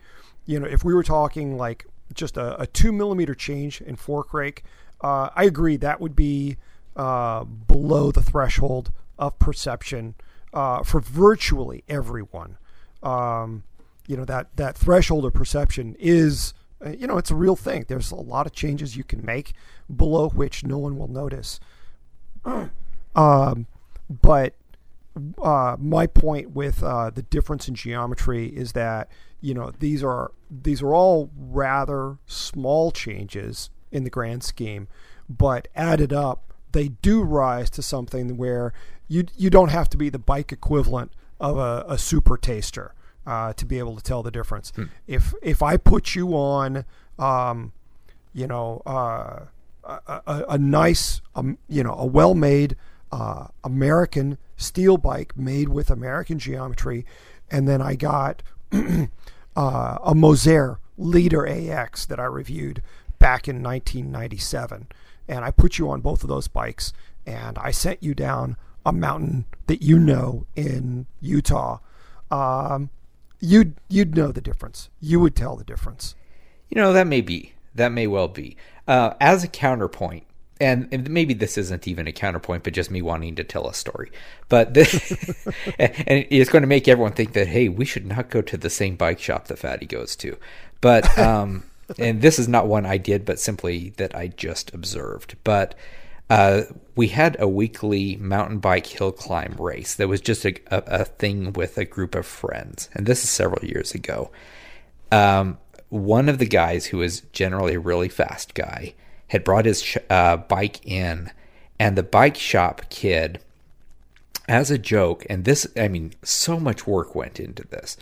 You know, if we were talking like just a, a two millimeter change in fork rake, uh, I agree that would be uh, below the threshold of perception uh, for virtually everyone. Um, you know that that threshold of perception is uh, you know it's a real thing. There's a lot of changes you can make below which no one will notice. Um, but uh, my point with uh, the difference in geometry is that you know these are these are all rather small changes in the grand scheme, but added up, they do rise to something where you you don't have to be the bike equivalent of a, a super taster uh, to be able to tell the difference. If if I put you on, um, you know, uh, a, a, a nice, um, you know, a well-made uh, American steel bike made with American geometry, and then I got uh, a Moser Leader AX that I reviewed back in 1997, and I put you on both of those bikes, and I sent you down a mountain that you know in Utah. Um, you'd you'd know the difference. You would tell the difference. You know, that may be. That may well be. Uh, as a counterpoint, and, and maybe this isn't even a counterpoint, but just me wanting to tell a story. But this, and it's going to make everyone think that hey, we should not go to the same bike shop that Fatty goes to. But um, and this is not one I did, but simply that I just observed. But uh, we had a weekly mountain bike hill climb race that was just a, a, a thing with a group of friends, and this is several years ago. Um, one of the guys who was generally a really fast guy had brought his sh- uh, bike in, and the bike shop kid as a joke, and this, I mean, so much work went into this.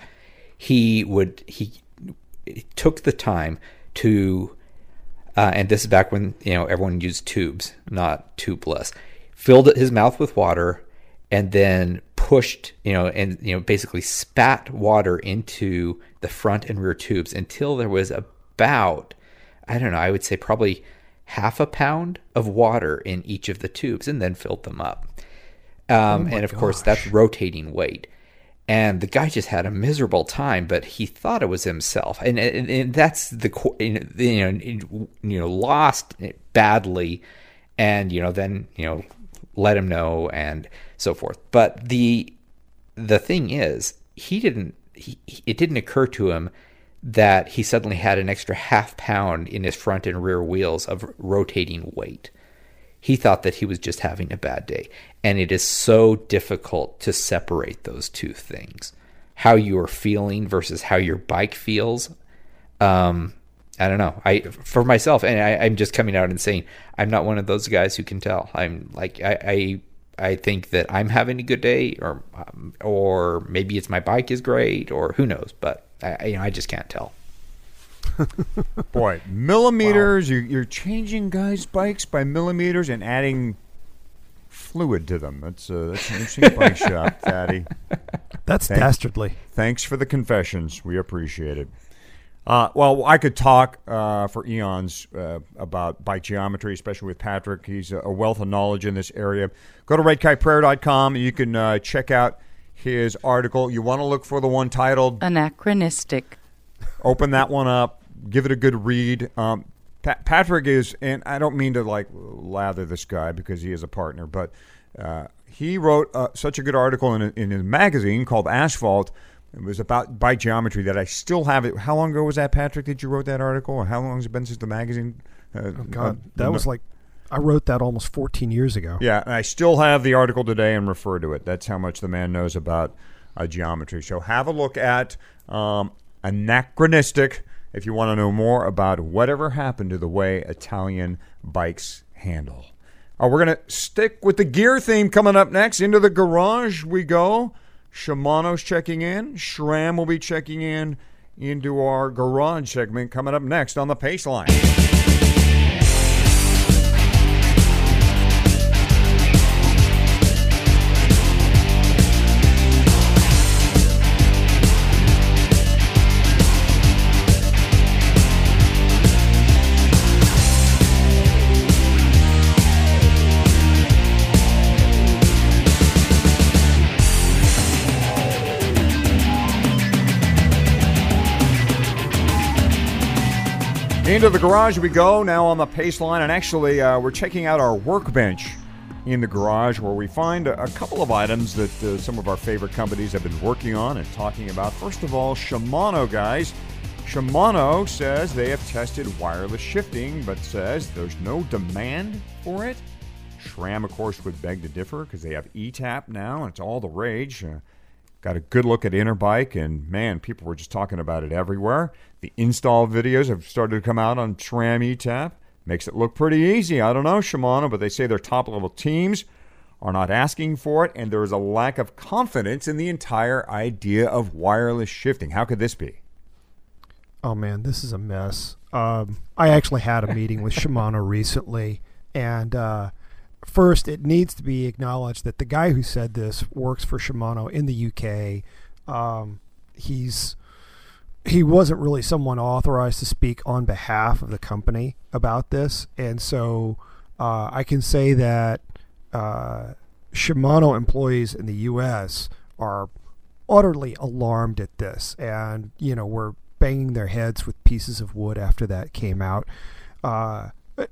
He would, he took the time to, uh, and this is back when, you know, everyone used tubes, not tubeless, filled his mouth with water and then pushed, you know, and, you know, basically spat water into the front and rear tubes until there was about, I don't know, I would say probably half a pound of water in each of the tubes and then filled them up. Um, and of course, that's rotating weight. And the guy just had a miserable time, but he thought it was himself, and and, and that's the you know you know lost badly, and you know then you know let him know and so forth. But the the thing is, he didn't. He, it didn't occur to him that he suddenly had an extra half pound in his front and rear wheels of rotating weight. He thought that he was just having a bad day. And it is so difficult to separate those two things how you are feeling versus how your bike feels. Um, I don't know. I for myself, and I, am just coming out and saying I'm not one of those guys who can tell. I'm like I, I I think that I'm having a good day, or um, or maybe it's my bike is great, or who knows. But I, you know, I just can't tell. Boy, millimeters. Wow. You're, you're changing guys' bikes by millimeters and adding fluid to them. That's, uh, that's an interesting bike shop, Daddy. That's Thanks, dastardly. Thanks for the confessions. We appreciate it. Uh, well, I could talk uh, for eons uh, about bike geometry, especially with Patrick. He's a wealth of knowledge in this area. Go to redkiteprayer.com and you can uh, check out his article. You want to look for the one titled Anachronistic. Open that one up, give it a good read. Um, pa- Patrick is, and I don't mean to like lather this guy because he is a partner, but uh, he wrote uh, such a good article in a, in a magazine called Asphalt it was about bike geometry that I still have it. How long ago was that, Patrick? That you wrote that article, or how long has it been since the magazine? Uh, oh God, uh, that was like I wrote that almost 14 years ago. Yeah, and I still have the article today and refer to it. That's how much the man knows about uh, geometry. So have a look at um, Anachronistic if you want to know more about whatever happened to the way Italian bikes handle. Uh, we're going to stick with the gear theme coming up next. Into the garage we go. Shimano's checking in. SRAM will be checking in into our garage segment coming up next on the Paceline. Into the garage we go now on the pace line, and actually, uh, we're checking out our workbench in the garage where we find a, a couple of items that uh, some of our favorite companies have been working on and talking about. First of all, Shimano, guys. Shimano says they have tested wireless shifting, but says there's no demand for it. SRAM, of course, would beg to differ because they have eTap now, and it's all the rage. Uh, got a good look at Interbike, and man, people were just talking about it everywhere. The install videos have started to come out on SRAM eTap. Makes it look pretty easy. I don't know, Shimano, but they say their top level teams are not asking for it, and there is a lack of confidence in the entire idea of wireless shifting. How could this be? Oh man, this is a mess. Um, I actually had a meeting with Shimano recently, and uh, first, it needs to be acknowledged that the guy who said this works for Shimano in the UK. Um, he's he wasn't really someone authorized to speak on behalf of the company about this, and so uh, I can say that uh, Shimano employees in the U.S. are utterly alarmed at this, and you know we're banging their heads with pieces of wood after that came out. Uh,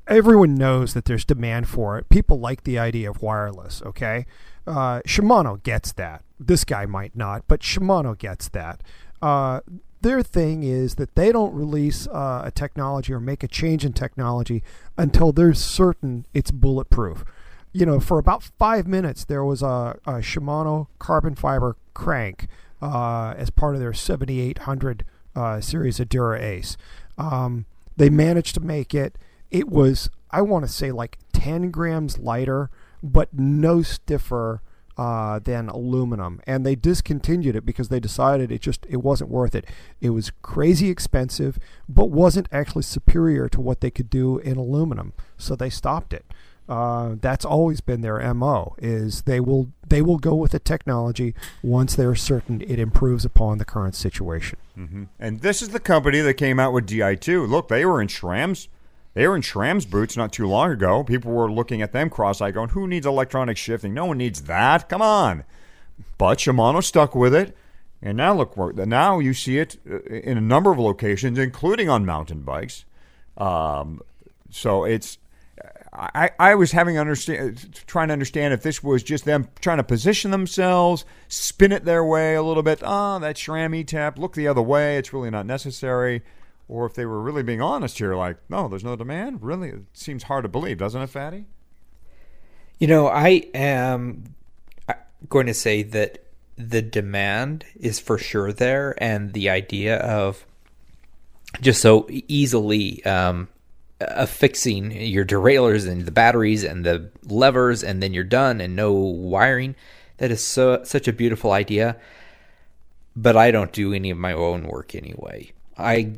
everyone knows that there's demand for it. People like the idea of wireless. Okay, uh, Shimano gets that. This guy might not, but Shimano gets that. Uh, their thing is that they don't release uh, a technology or make a change in technology until they're certain it's bulletproof. You know, for about five minutes, there was a, a Shimano carbon fiber crank uh, as part of their 7800 uh, series of Dura Ace. Um, they managed to make it. It was, I want to say, like 10 grams lighter, but no stiffer uh, than aluminum, and they discontinued it because they decided it just it wasn't worth it. It was crazy expensive, but wasn't actually superior to what they could do in aluminum, so they stopped it. Uh, that's always been their mo. Is they will they will go with the technology once they're certain it improves upon the current situation. Mm-hmm. And this is the company that came out with Di2. Look, they were in SRAM's they were in SRAM's boots not too long ago. People were looking at them cross-eyed, going, "Who needs electronic shifting? No one needs that. Come on." But Shimano stuck with it, and now look, now you see it uh, in a number of locations, including on mountain bikes. Um, so it's I, I was having understand trying to understand if this was just them trying to position themselves, spin it their way a little bit. Oh, that SRAM tap, look the other way. It's really not necessary. Or if they were really being honest here, like, no, there's no demand. Really, it seems hard to believe, doesn't it, Fatty? You know, I am going to say that the demand is for sure there, and the idea of just so easily um, affixing your derailleurs and the batteries and the levers, and then you're done and no wiring. That is so such a beautiful idea. But I don't do any of my own work anyway. I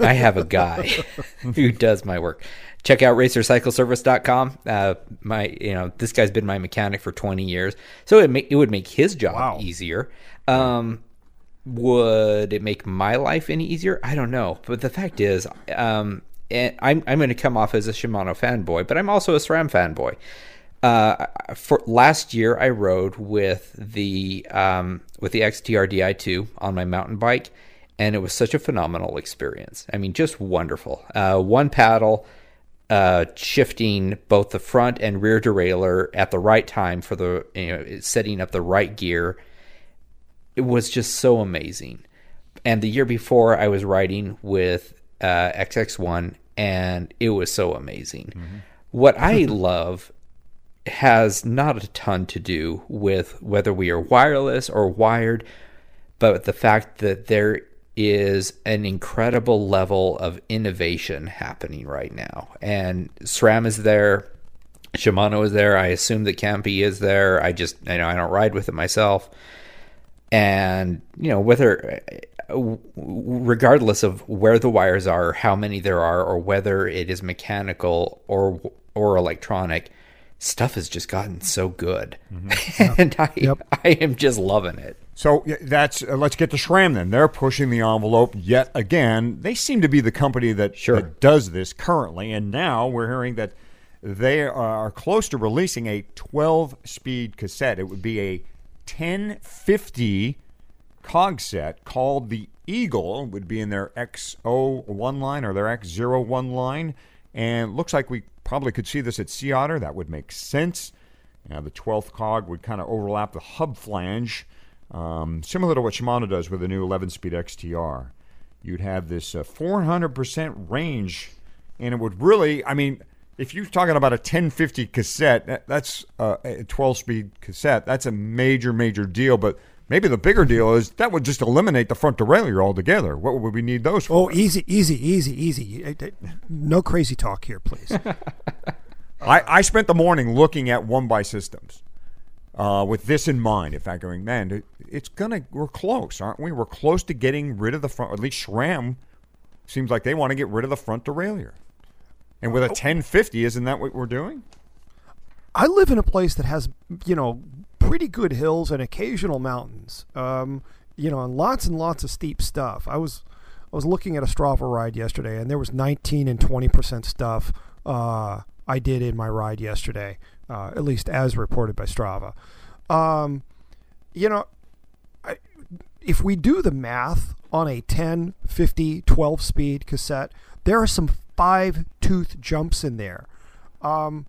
I have a guy who does my work. Check out racercycleservice.com. Uh, my, you know, this guy's been my mechanic for 20 years, so it make, it would make his job wow. easier. Um, would it make my life any easier? I don't know, but the fact is, um, and I'm I'm going to come off as a Shimano fanboy, but I'm also a SRAM fanboy. Uh, for last year, I rode with the um, with the XTR Di2 on my mountain bike, and it was such a phenomenal experience. I mean, just wonderful. Uh, one paddle, uh, shifting both the front and rear derailleur at the right time for the you know setting up the right gear. It was just so amazing. And the year before, I was riding with uh, XX1, and it was so amazing. Mm-hmm. What I love has not a ton to do with whether we are wireless or wired, but the fact that there is an incredible level of innovation happening right now. And SRAM is there, Shimano is there. I assume that Campy is there. I just, you know, I don't ride with it myself. And, you know, whether regardless of where the wires are, how many there are, or whether it is mechanical or or electronic, stuff has just gotten so good, mm-hmm. and I yep. I am just loving it. So that's uh, let's get to SRAM then. They're pushing the envelope yet again. They seem to be the company that, sure. that does this currently, and now we're hearing that they are close to releasing a 12-speed cassette. It would be a 1050 cog set called the Eagle would be in their X01 line or their X01 line. And looks like we probably could see this at Sea Otter. That would make sense. Now, the 12th cog would kind of overlap the hub flange, um, similar to what Shimano does with the new 11 speed XTR. You'd have this uh, 400% range, and it would really, I mean, if you're talking about a 1050 cassette, that, that's uh, a 12 speed cassette, that's a major, major deal. But Maybe the bigger deal is that would just eliminate the front derailleur altogether. What would we need those for? Oh, easy, easy, easy, easy. No crazy talk here, please. I, I spent the morning looking at one by systems uh, with this in mind. In fact, going, man, it's gonna we're close, aren't we? We're close to getting rid of the front. At least SRAM seems like they want to get rid of the front derailleur. And with a 1050, isn't that what we're doing? I live in a place that has, you know, pretty good hills and occasional mountains. Um, you know, and lots and lots of steep stuff. I was I was looking at a Strava ride yesterday, and there was 19 and 20 percent stuff uh, I did in my ride yesterday, uh, at least as reported by Strava. Um, you know, I, if we do the math on a 10, 50, 12 speed cassette, there are some five tooth jumps in there. Um,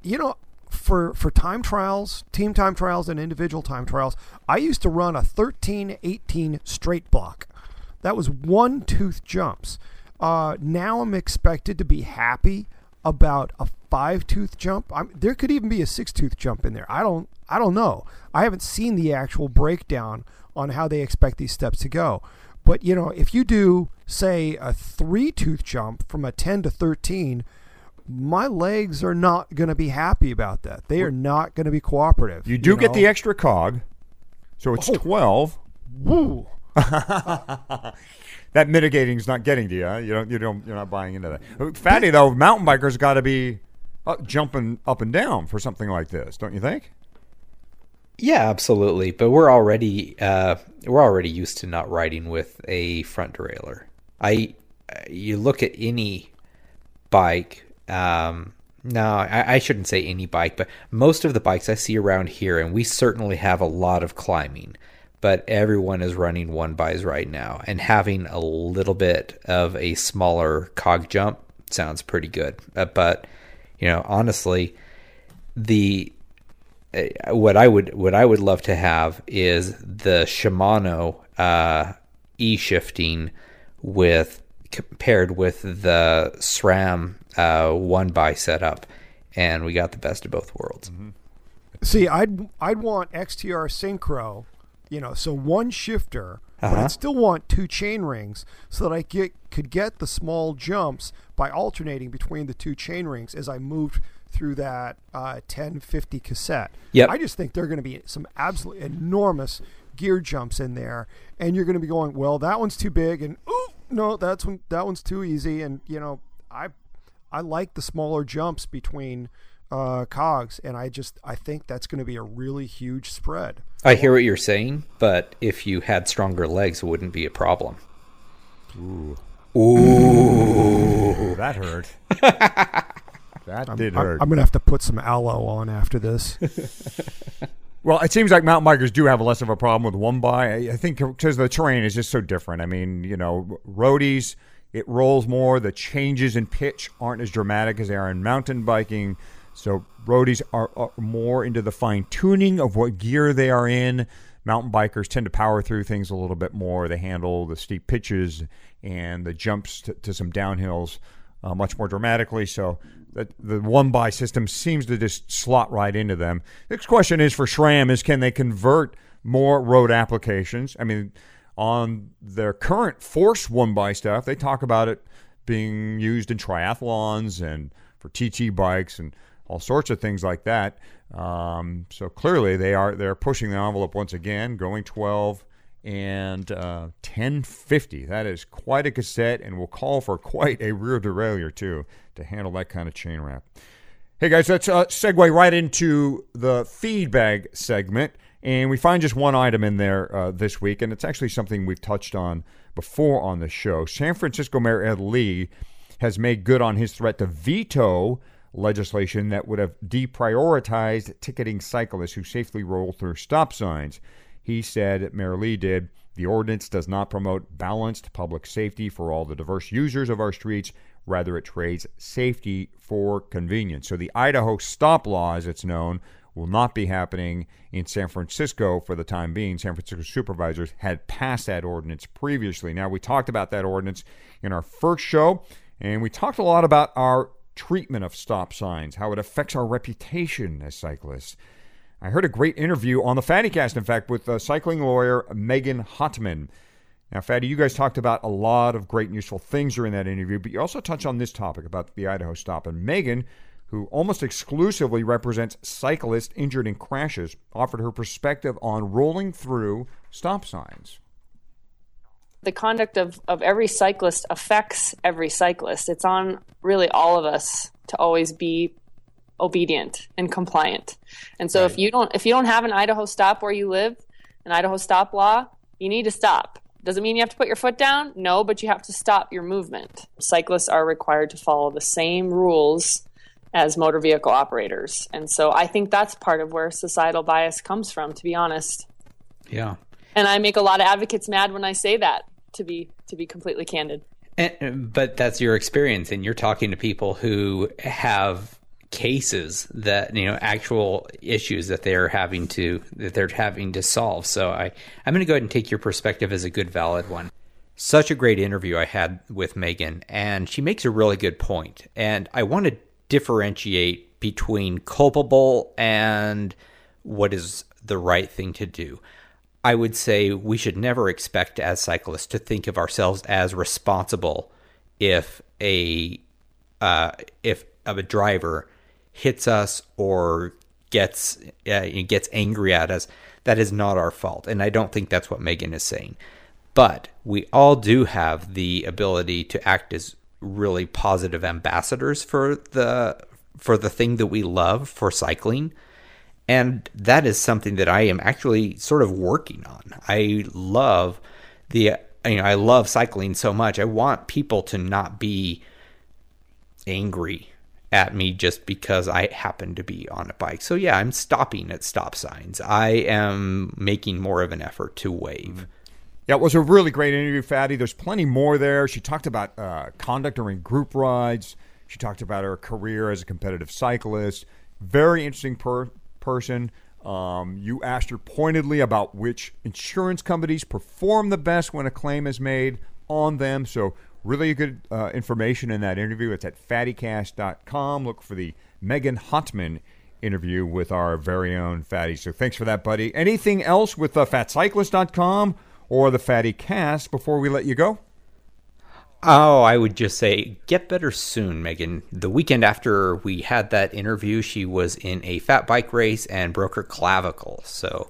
you know, for for time trials, team time trials, and individual time trials, I used to run a 13 18 straight block. That was one tooth jumps. Uh, now I'm expected to be happy about a five tooth jump. I'm, there could even be a six tooth jump in there. I don't I don't know. I haven't seen the actual breakdown on how they expect these steps to go. But you know, if you do say a three tooth jump from a 10 to 13, my legs are not going to be happy about that. They are not going to be cooperative. You do get know? the extra cog, so it's Oh. 12. Woo. That mitigating is not getting to you. huh? You don't. You don't. You're not buying into that. Fatty though, mountain bikers got to be uh, jumping up and down for something like this, don't you think? Yeah, absolutely. But we're already uh, we're already used to not riding with a front derailleur. I you look at any bike. Um, no, I, I shouldn't say any bike, but most of the bikes I see around here, and we certainly have a lot of climbing. But everyone is running one bys right now, and having a little bit of a smaller cog jump sounds pretty good. Uh, but you know, honestly, the uh, what I would what I would love to have is the Shimano uh, e shifting with compared with the SRAM uh, one by setup, and we got the best of both worlds. See, I'd I'd want XTR Synchro, you know, so one shifter, Uh-huh. I'd still want two chain rings so that I get could get the small jumps by alternating between the two chain rings as I moved through that uh, 1050 cassette. Yep. I just think there are going to be some absolutely enormous gear jumps in there, and you're going to be going, well, that one's too big, and ooh, no, that's one that one's too easy, and you know, I I like the smaller jumps between uh, cogs, and I just I think that's going to be a really huge spread. I hear what you're saying, but if you had stronger legs, it wouldn't be a problem. Ooh, that hurt. that did I'm, hurt. I'm going to have to put some aloe on after this. Well, it seems like mountain bikers do have less of a problem with one by. I think because the terrain is just so different. I mean, you know, roadies, it rolls more. The changes in pitch aren't as dramatic as they are in mountain biking. So roadies are, are more into the fine tuning of what gear they are in. Mountain bikers tend to power through things a little bit more. They handle the steep pitches and the jumps to, to some downhills uh, much more dramatically. So the one by system seems to just slot right into them. Next question is for SRAM: is can they convert more road applications? I mean, on their current Force one by stuff, they talk about it being used in triathlons and for TT bikes and all sorts of things like that. Um, so clearly, they are they're pushing the envelope once again, going 12 and uh, 1050. That is quite a cassette and will call for quite a rear derailleur, too, to handle that kind of chain wrap. Hey, guys, let's uh, segue right into the feed bag segment. And we find just one item in there uh, this week, and it's actually something we've touched on before on the show. San Francisco Mayor Ed Lee has made good on his threat to veto legislation that would have deprioritized ticketing cyclists who safely roll through stop signs. He said, Mayor Lee did, the ordinance does not promote balanced public safety for all the diverse users of our streets. Rather, it trades safety for convenience. So the Idaho stop law, as it's known, will not be happening in San Francisco for the time being. San Francisco supervisors had passed that ordinance previously. Now, we talked about that ordinance in our first show, and we talked a lot about our treatment of stop signs, how it affects our reputation as cyclists. I heard a great interview on the FattyCast, in fact, with uh, cycling lawyer Megan Hottman. Now, Fatty, you guys talked about a lot of great and useful things during that interview, but you also touched on this topic about the Idaho stop. And Megan, who almost exclusively represents cyclists injured in crashes, offered her perspective on rolling through stop signs. the conduct of, of every cyclist affects every cyclist. It's on really all of us to always be obedient and compliant. And so if you don't if you don't have an Idaho stop where you live, an Idaho stop law, you need to stop. Doesn't mean you have to put your foot down, no, but you have to stop your movement. Cyclists are required to follow the same rules as motor vehicle operators. And so I think that's part of where societal bias comes from, to be honest. Yeah. And I make a lot of advocates mad when I say that, to be to be completely candid. And, but that's your experience, and you're talking to people who have cases that you know actual issues that they're having to that they're having to solve. So I I'm going to go ahead and take your perspective as a good valid one. Such a great interview I had with Megan, and she makes a really good point. And I want to differentiate between culpable and what is the right thing to do. I would say we should never expect as cyclists to think of ourselves as responsible if a uh, if of a driver hits us or gets uh, gets angry at us, that is not our fault. And I don't think that's what Megan is saying. But we all do have the ability to act as really positive ambassadors for the for the thing that we love for cycling. And that is something that I am actually sort of working on. I love the you know, I love cycling so much. I want people to not be angry at me just because I happen to be on a bike. So yeah, I'm stopping at stop signs. I am making more of an effort to wave. Yeah, it was a really great interview, Fatty. There's plenty more there. She talked about uh, conduct during group rides. She talked about her career as a competitive cyclist. Very interesting per- person. Um, you asked her pointedly about which insurance companies perform the best when a claim is made on them. So, really good uh, information in that interview. It's at fattycast.com. Look for the Megan Hottman interview with our very own Fatty. So, thanks for that, buddy. Anything else with uh, fatcyclist.com or the FattyCast before we let you go? Oh, I would just say get better soon, Megan. The weekend after we had that interview, she was in a fat bike race and broke her clavicle. So,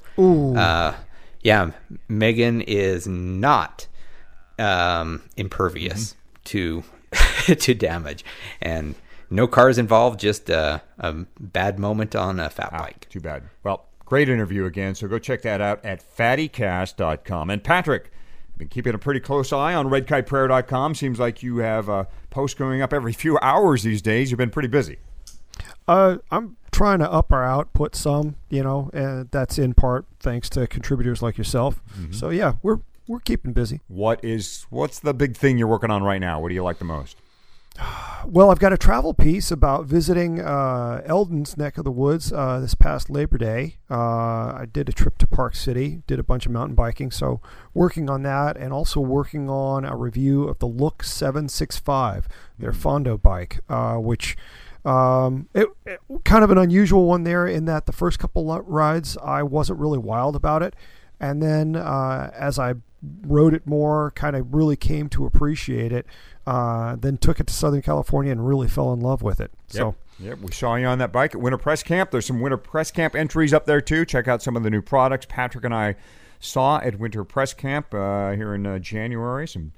uh, yeah, Megan is not um, impervious to to damage, and no cars involved. Just a, a bad moment on a fat bike. Too bad. Well, great interview again. So go check that out at fattycast.com. And Patrick, been keeping a pretty close eye on redkiteprayer.com. Seems like you have a post going up every few hours these days. You've been pretty busy. Uh, I'm trying to up our output some, you know, and that's in part thanks to contributors like yourself. So yeah, we're we're keeping busy. What is what's the big thing you're working on right now? What do you like the most? Well, I've got a travel piece about visiting uh, Elden's neck of the woods uh, this past Labor Day. Uh, I did a trip to Park City, did a bunch of mountain biking, so working on that, and also working on a review of the Look 765, their Fondo bike, uh, which um, it, it- kind of an unusual one there in that the first couple rides I wasn't really wild about it, and then uh, as I rode it more, kind of really came to appreciate it. Uh, then took it to Southern California and really fell in love with it. So Yep, we saw you on that bike at Winter Press Camp. There's some Winter Press Camp entries up there too. Check out some of the new products Patrick and I saw at Winter Press Camp uh, here in uh, January. Some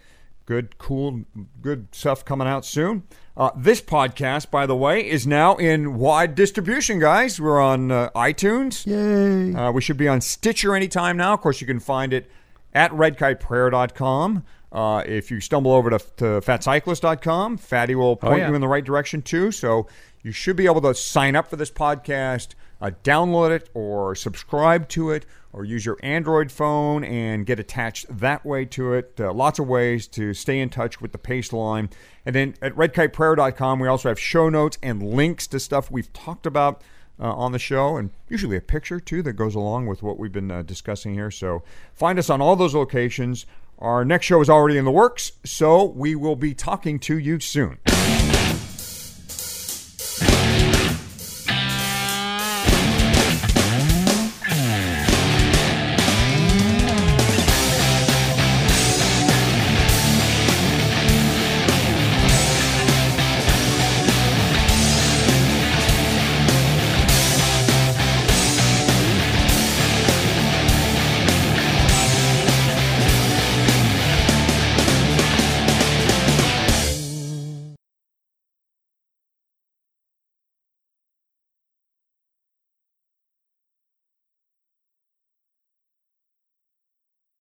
good, cool, good stuff coming out soon. Uh, this podcast, by the way, is now in wide distribution, guys. We're on uh, iTunes. yay! Uh, we should be on Stitcher anytime now. Of course, you can find it at redkiteprayer.com. Uh, if you stumble over to, to fatcyclist.com, Fatty will point yeah. you in the right direction too. So you should be able to sign up for this podcast, uh, download it, or subscribe to it, or use your Android phone and get attached that way to it. Uh, lots of ways to stay in touch with the Paceline. And then at redkiteprayer.com, we also have show notes and links to stuff we've talked about uh, on the show, and usually a picture too that goes along with what we've been uh, discussing here. So find us on all those locations. Our next show is already in the works, so we will be talking to you soon.